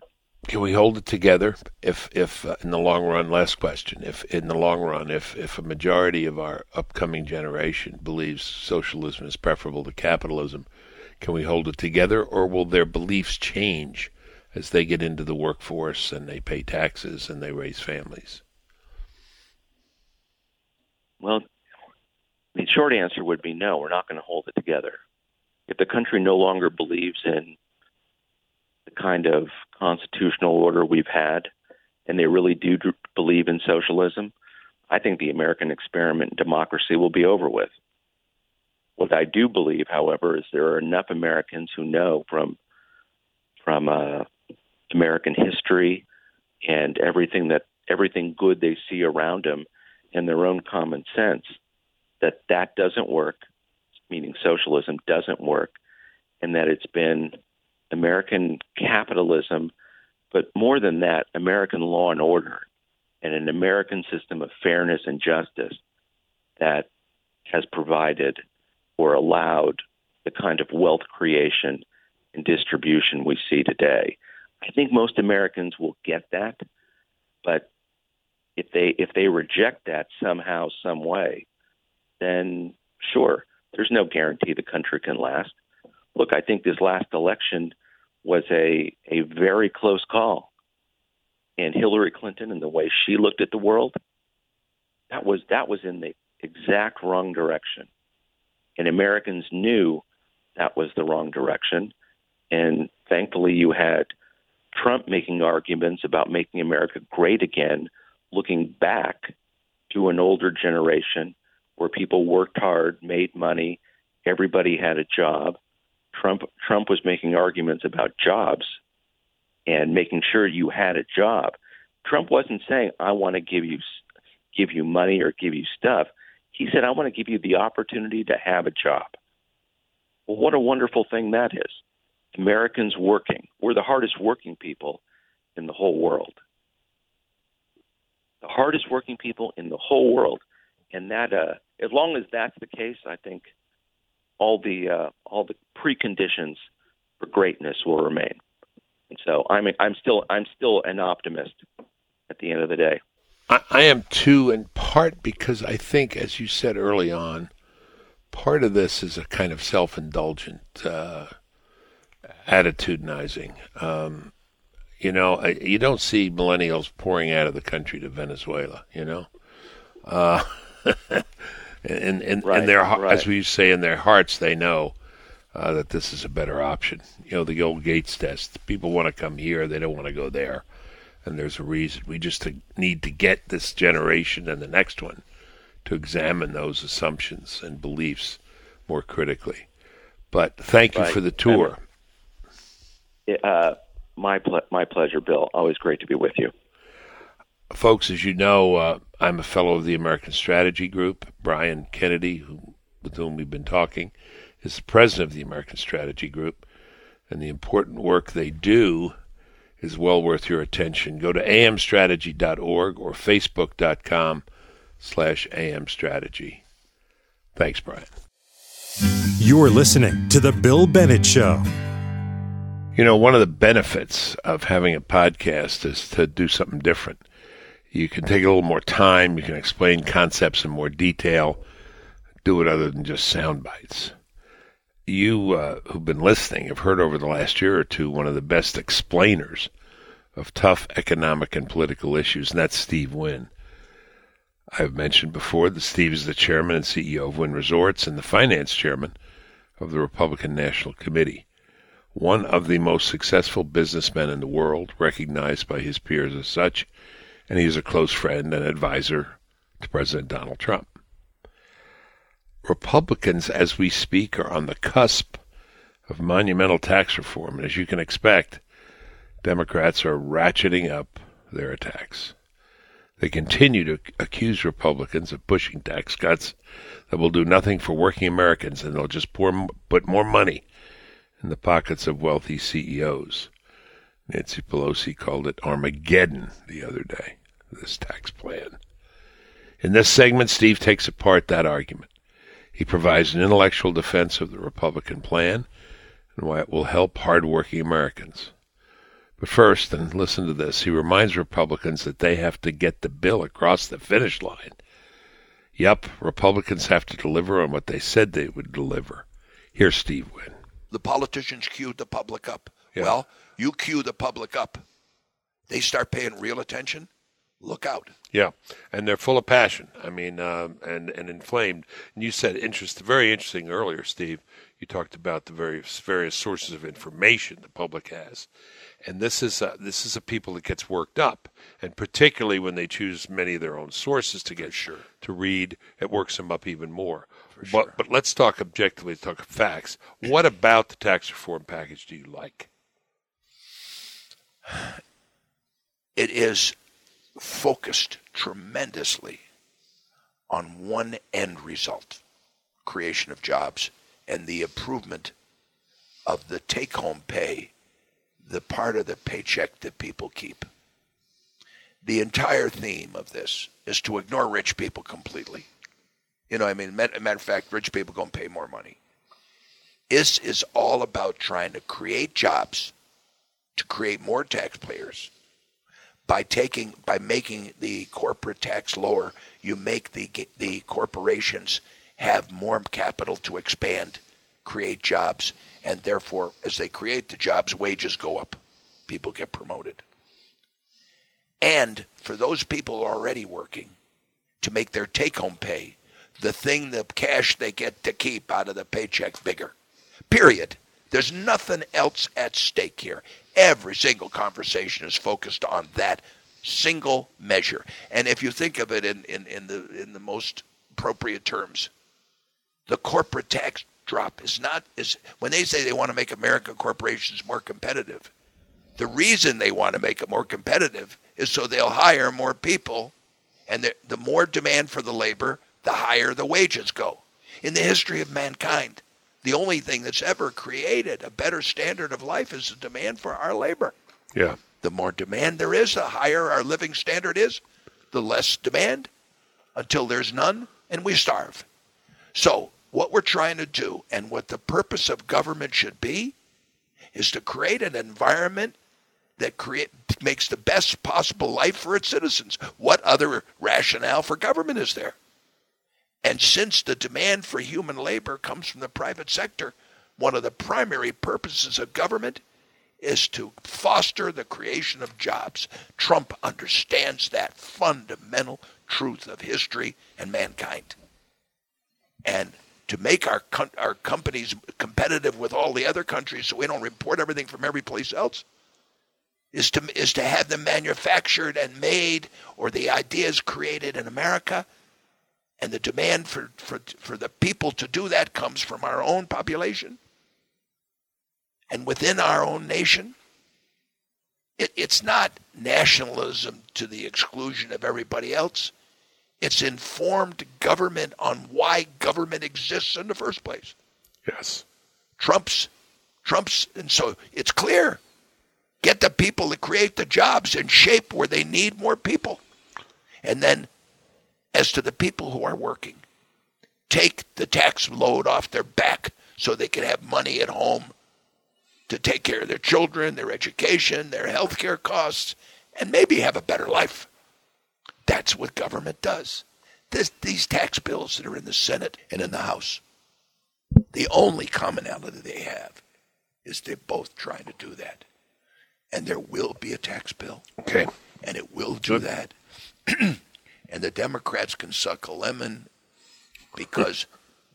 Can we hold it together if, if uh, in the long run, last question, if in the long run, if, if a majority of our upcoming generation believes socialism is preferable to capitalism, can we hold it together or will their beliefs change as they get into the workforce and they pay taxes and they raise families? Well, the short answer would be no, we're not going to hold it together. If the country no longer believes in kind of constitutional order we've had, and they really do believe in socialism, I think the American experiment in democracy will be over with. What I do believe, however, is there are enough Americans who know from from uh, American history and everything that everything good they see around them and their own common sense that that doesn't work, meaning socialism doesn't work, and that it's been American capitalism, but more than that, American law and order and an American system of fairness and justice that has provided or allowed the kind of wealth creation and distribution we see today. I think most Americans will get that, but if they if they reject that somehow, some way, then sure, there's no guarantee the country can last. Look, I think this last election was a a very close call. And Hillary Clinton and the way she looked at the world, that was that was in the exact wrong direction. And Americans knew that was the wrong direction. And thankfully you had Trump making arguments about making America great again, looking back to an older generation where people worked hard, made money, everybody had a job. Trump Trump was making arguments about jobs and making sure you had a job. Trump wasn't saying I want to give you give you money or give you stuff. He said I want to give you the opportunity to have a job. Well, what a wonderful thing that is. Americans working. We're the hardest working people in the whole world. The hardest working people in the whole world. And that uh as long as that's the case, I think all the uh, all the preconditions for greatness will remain. And so I'm I'm still I'm still an optimist at the end of the day. I, I am too, in part because I think, as you said early on, part of this is a kind of self-indulgent uh, attitudinizing. Um, you know, I, you don't see millennials pouring out of the country to Venezuela. You know, uh, and and Right, and their as we say in their hearts, they know uh, that this is a better option. You know, the old Gates test. People want to come here; they don't want to go there. And there's a reason. We just need to get this generation and the next one to examine those assumptions and beliefs more critically. But thank you Right. for the tour. Uh, my ple- my pleasure, Bill. Always great to be with you. Folks, as you know, uh, I'm a fellow of the American Strategy Group. Brian Kennedy, who with whom we've been talking, is the president of the American Strategy Group, and the important work they do is well worth your attention. Go to amstrategy.org or facebook.com slash amstrategy. Thanks, Brian. You're listening to The Bill Bennett Show. You know, one of the benefits of having a podcast is to do something different. You can take a little more time, you can explain concepts in more detail, do it other than just sound bites. You uh, who've been listening have heard over the last year or two one of the best explainers of tough economic and political issues, and that's Steve Wynn. I've mentioned before that Steve is the chairman and CEO of Wynn Resorts and the finance chairman of the Republican National Committee. One of the most successful businessmen in the world, recognized by his peers as such, and he is a close friend and advisor to President Donald Trump. Republicans, as we speak, are on the cusp of monumental tax reform, and as you can expect, Democrats are ratcheting up their attacks. They continue to accuse Republicans of pushing tax cuts that will do nothing for working Americans and they'll just pour, put more money in the pockets of wealthy CEOs. Nancy Pelosi called it Armageddon the other day, this tax plan. In this segment, Steve takes apart that argument. He provides an intellectual defense of the Republican plan and why it will help hardworking Americans. But first, and listen to this, he reminds Republicans that they have to get the bill across the finish line. Yup, Republicans have to deliver on what they said they would deliver. Here's Steve Wynn. The politicians cued the public up. Yeah. Well, you cue the public up. They start paying real attention. Look out. Yeah, and they're full of passion. I mean, um, and and inflamed. And you said interest, very interesting earlier, Steve. You talked about the various various sources of information the public has, and this is a, this is a people that gets worked up, and particularly when they choose many of their own sources to get sure. to read, it works them up even more. For but sure. but let's talk objectively, talk facts. What about the tax reform package do you like? It is focused tremendously on one end result creation of jobs and the improvement of the take home pay, the part of the paycheck that people keep. The entire theme of this is to ignore rich people completely. You know, I mean, matter of fact, rich people going to pay more money. This is all about trying to create jobs, to create more taxpayers. By taking, by making the corporate tax lower, you make the the corporations have more capital to expand, create jobs, and therefore, as they create the jobs, wages go up, people get promoted. And for those people already working, to make their take-home pay, the thing, the cash they get to keep out of the paycheck bigger. Period. There's nothing else at stake here. Every single conversation is focused on that single measure. And if you think of it in, in, in the in the most appropriate terms, the corporate tax drop is not is when they say they want to make American corporations more competitive. The reason they want to make it more competitive is so they'll hire more people, and the, the more demand for the labor, the higher the wages go. In the history of mankind, the only thing that's ever created a better standard of life is the demand for our labor. Yeah. The more demand there is, the higher our living standard is, the less demand until there's none and we starve. So, what we're trying to do and what the purpose of government should be is to create an environment that create makes the best possible life for its citizens. What other rationale for government is there? And since the demand for human labor comes from the private sector, one of the primary purposes of government is to foster the creation of jobs. Trump understands that fundamental truth of history and mankind. And to make our our companies competitive with all the other countries so we don't import everything from every place else is to is to have them manufactured and made or the ideas created in America and the demand for, for, for the people to do that comes from our own population and within our own nation. It, it's not nationalism to the exclusion of everybody else. It's informed government on why government exists in the first place. Yes. Trump's, Trump's, and so it's clear. Get the people to create the jobs and shape where they need more people. And then, as to the people who are working, take the tax load off their back so they can have money at home to take care of their children, their education, their health care costs, and maybe have a better life. That's what government does. This, these tax bills that are in the Senate and in the House, the only commonality they have is they're both trying to do that. And there will be a tax bill, Okay. and it will do Good. that. and the Democrats can suck a lemon because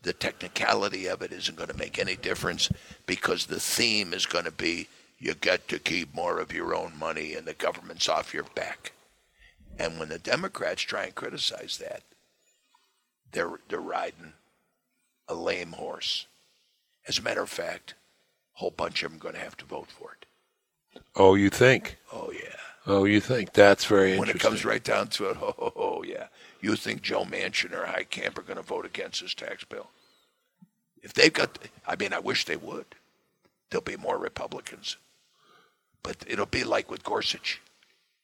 the technicality of it isn't going to make any difference because the theme is going to be you get to keep more of your own money and the government's off your back. And when the Democrats try and criticize that, they're they're riding a lame horse. As a matter of fact, a whole bunch of them are going to have to vote for it. Oh, you think? Oh yeah. Oh, you think? That's very interesting. When it comes right down to it, oh, oh, oh yeah. You think Joe Manchin or Heitkamp are going to vote against this tax bill? If they've got, I mean, I wish they would. There'll be more Republicans, but it'll be like with Gorsuch.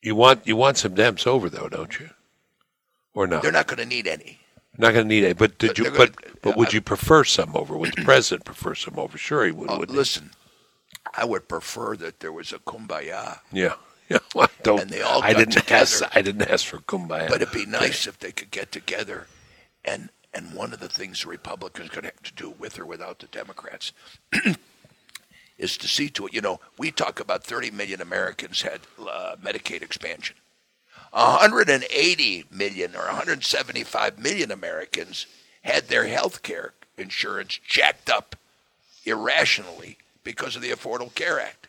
You want you want some Dems over though, don't you? Or not? They're not going to need any. Not going to need any. But did you? they're But gonna- but would you prefer some over? Would the president prefer some over? Sure, he would. Uh, wouldn't he? listen, I would prefer that there was a kumbaya, Yeah. Don't. And they all I didn't together. ask. I didn't ask for kumbaya. but it'd be nice if they could get together. And and one of the things the Republicans could have to do with or without the Democrats is to see to it. You know, we talk about 30 million Americans had uh, Medicaid expansion. 180 million or 175 million Americans had their health care insurance jacked up irrationally because of the Affordable Care Act.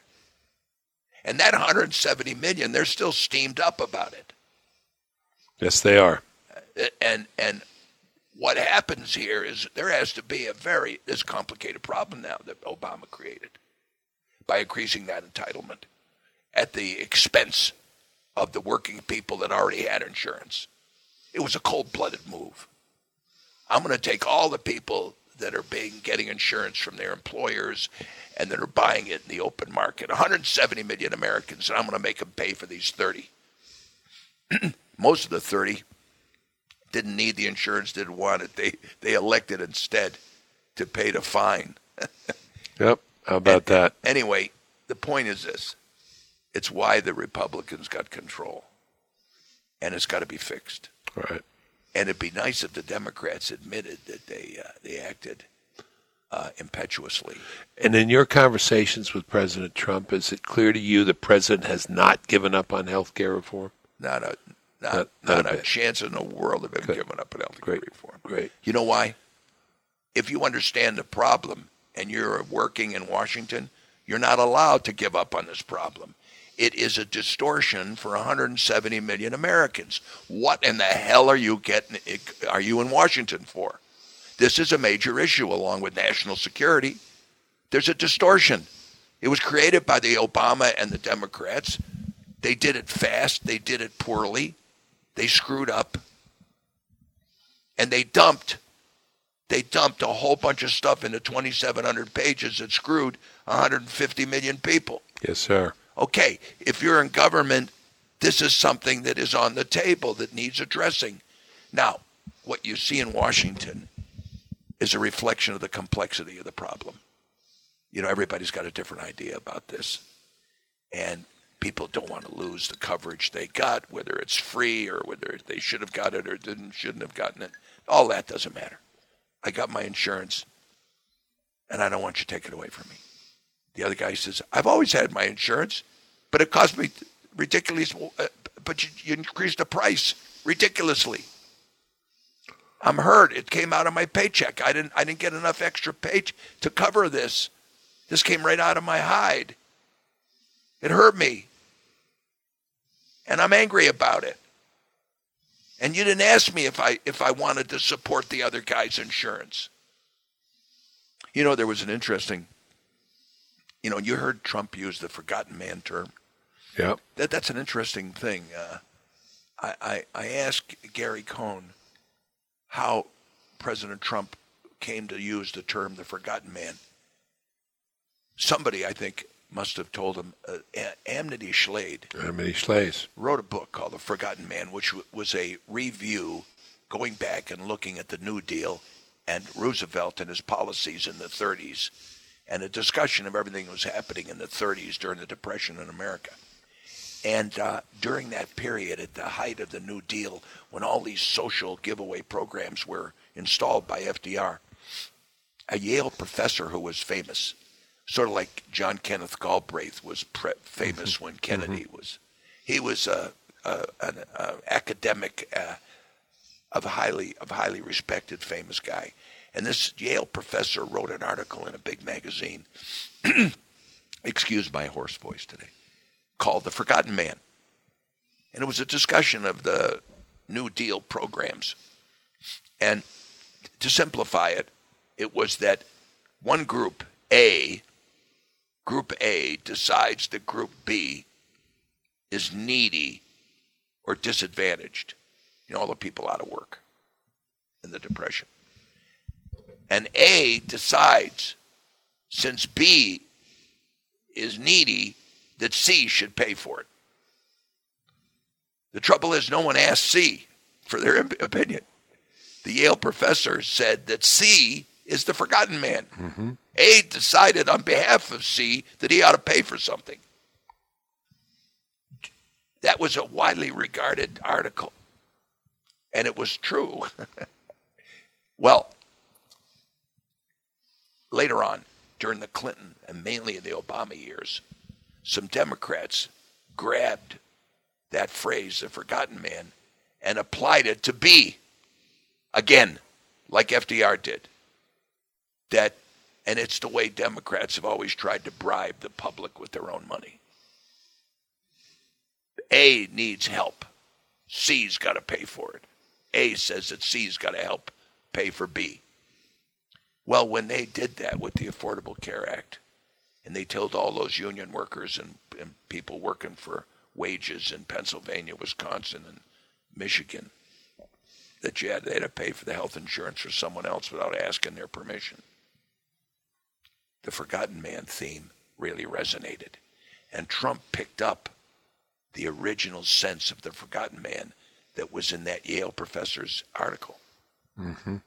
And that 170 million, they're still steamed up about it. yes, they are. And and what happens here is there has to be a very this complicated problem now that Obama created by increasing that entitlement at the expense of the working people that already had insurance. It was a cold-blooded move. I'm going to take all the people that are being getting insurance from their employers and that are buying it in the open market, 170 million Americans, and I'm going to make them pay for these 30. Most of the 30 didn't need the insurance, didn't want it. They they elected instead to pay the fine. Yep. How about that? Anyway, the point is this: it's why the Republicans got control, and it's got to be fixed. Right. And it'd be nice if the Democrats admitted that they uh, they acted uh, impetuously. And in your conversations with President Trump, is it clear to you the president has not given up on health care reform? Not a not, Not- not, not a a, chance in the world of him Good. giving up on health care reform. Great. You know why? If you understand the problem and you're working in Washington, you're not allowed to give up on this problem. It is a distortion for 170 million Americans. What in the hell are you getting? Are you in Washington for? This is a major issue along with national security. There's a distortion. It was created by the Obama and the Democrats. They did it fast. They did it poorly. They screwed up. And they dumped they dumped a whole bunch of stuff into 2700 pages that screwed 150 million people. Yes, sir. Okay, if you're in government, this is something that is on the table that needs addressing. Now, what you see in Washington is a reflection of the complexity of the problem. You know, everybody's got a different idea about this. And people don't want to lose the coverage they got, whether it's free or whether they should have got it or didn't shouldn't have gotten it. All that doesn't matter. I got my insurance and I don't want you to take it away from me. The other guy says, I've always had my insurance, but it cost me ridiculous, uh, but you, you increased the price ridiculously. I'm hurt. It came out of my paycheck. I didn't, I didn't get enough extra pay to cover this. This came right out of my hide. It hurt me. And I'm angry about it. And you didn't ask me if I if I wanted to support the other guy's insurance. You know, there was an interesting you know, you heard Trump use the forgotten man term. Yep. That that's an interesting thing. Uh, I, I I asked Gary Cohn how President Trump came to use the term the forgotten man. Somebody, I think, must have told him. Uh, Amity Shlaes Amity Shlaes wrote a book called The Forgotten Man, which w- was a review going back and looking at the New Deal and Roosevelt and his policies in the 30s and a discussion of everything that was happening in the 30s during the Depression in America. And uh, during that period, at the height of the New Deal, when all these social giveaway programs were installed by FDR, a Yale professor who was famous, sort of like John Kenneth Galbraith was pre- famous mm-hmm. when Kennedy mm-hmm. was, he was a, a, an a academic uh, of highly of highly respected, famous guy. And this Yale professor wrote an article in a big magazine. excuse my hoarse voice today called The Forgotten Man. And it was a discussion of the New Deal programs. And to simplify it, it was that one group, A, Group A, decides that Group B is needy or disadvantaged. You know, all the people out of work in the Depression. And A decides, since B is needy, that C should pay for it. The trouble is, no one asked C for their opinion. The Yale professor said that C is the forgotten man. Mm-hmm. A decided on behalf of C that he ought to pay for something. That was a widely regarded article, and it was true. well, later on, during the Clinton and mainly in the Obama years, some Democrats grabbed that phrase, the forgotten man, and applied it to B again, like FDR did. That, and it's the way Democrats have always tried to bribe the public with their own money. A needs help. C's got to pay for it. A says that C's got to help pay for B. Well, when they did that with the Affordable Care Act, and they told all those union workers and, and people working for wages in Pennsylvania, Wisconsin, and Michigan that you had, they had to pay for the health insurance for someone else without asking their permission. The Forgotten Man theme really resonated. And Trump picked up the original sense of the Forgotten Man that was in that Yale professor's article. Mm-hmm.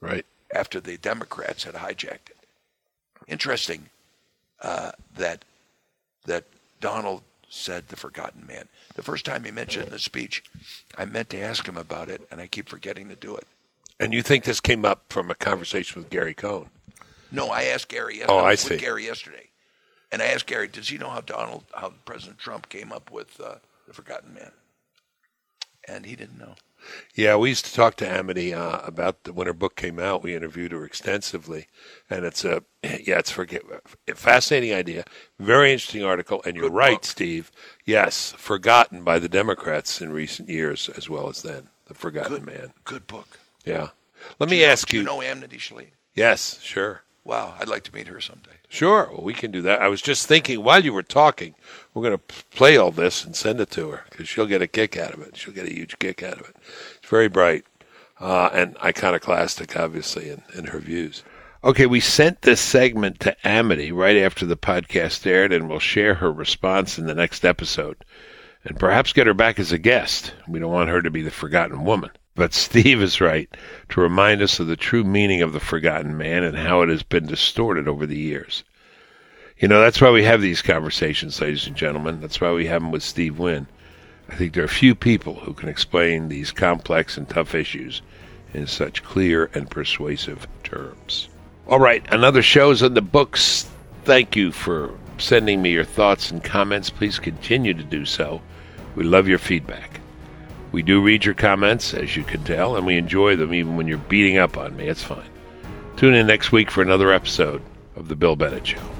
Right. After the Democrats had hijacked it. Interesting uh, that that Donald said the forgotten man. The first time he mentioned in the speech, I meant to ask him about it, and I keep forgetting to do it. And you think this came up from a conversation with Gary Cohn? No, I asked Gary. Yesterday, oh, I see. Gary yesterday, and I asked Gary, does he know how Donald, how President Trump came up with uh, the forgotten man? And he didn't know. Yeah, we used to talk to Amity uh, about the, when her book came out. We interviewed her extensively, and it's a yeah, it's forget a fascinating idea, very interesting article. And you're Good right, book. Steve. Yes, forgotten by the Democrats in recent years as well as then. The Forgotten Good, Man. Good book. Yeah. Let do me you ask you. Do you know Amity Shlaes? Yes, sure. Wow, I'd like to meet her someday. Sure, well, we can do that. I was just thinking while you were talking, we're going to play all this and send it to her because she'll get a kick out of it. She'll get a huge kick out of it. It's very bright uh, and iconoclastic, obviously, in, in her views. Okay, we sent this segment to Amity right after the podcast aired, and we'll share her response in the next episode and perhaps get her back as a guest. We don't want her to be the forgotten woman. But Steve is right to remind us of the true meaning of the forgotten man and how it has been distorted over the years. You know, that's why we have these conversations, ladies and gentlemen. That's why we have them with Steve Wynn. I think there are few people who can explain these complex and tough issues in such clear and persuasive terms. All right, another show's in the books. Thank you for sending me your thoughts and comments. Please continue to do so. We love your feedback. We do read your comments, as you can tell, and we enjoy them even when you're beating up on me. It's fine. Tune in next week for another episode of The Bill Bennett Show.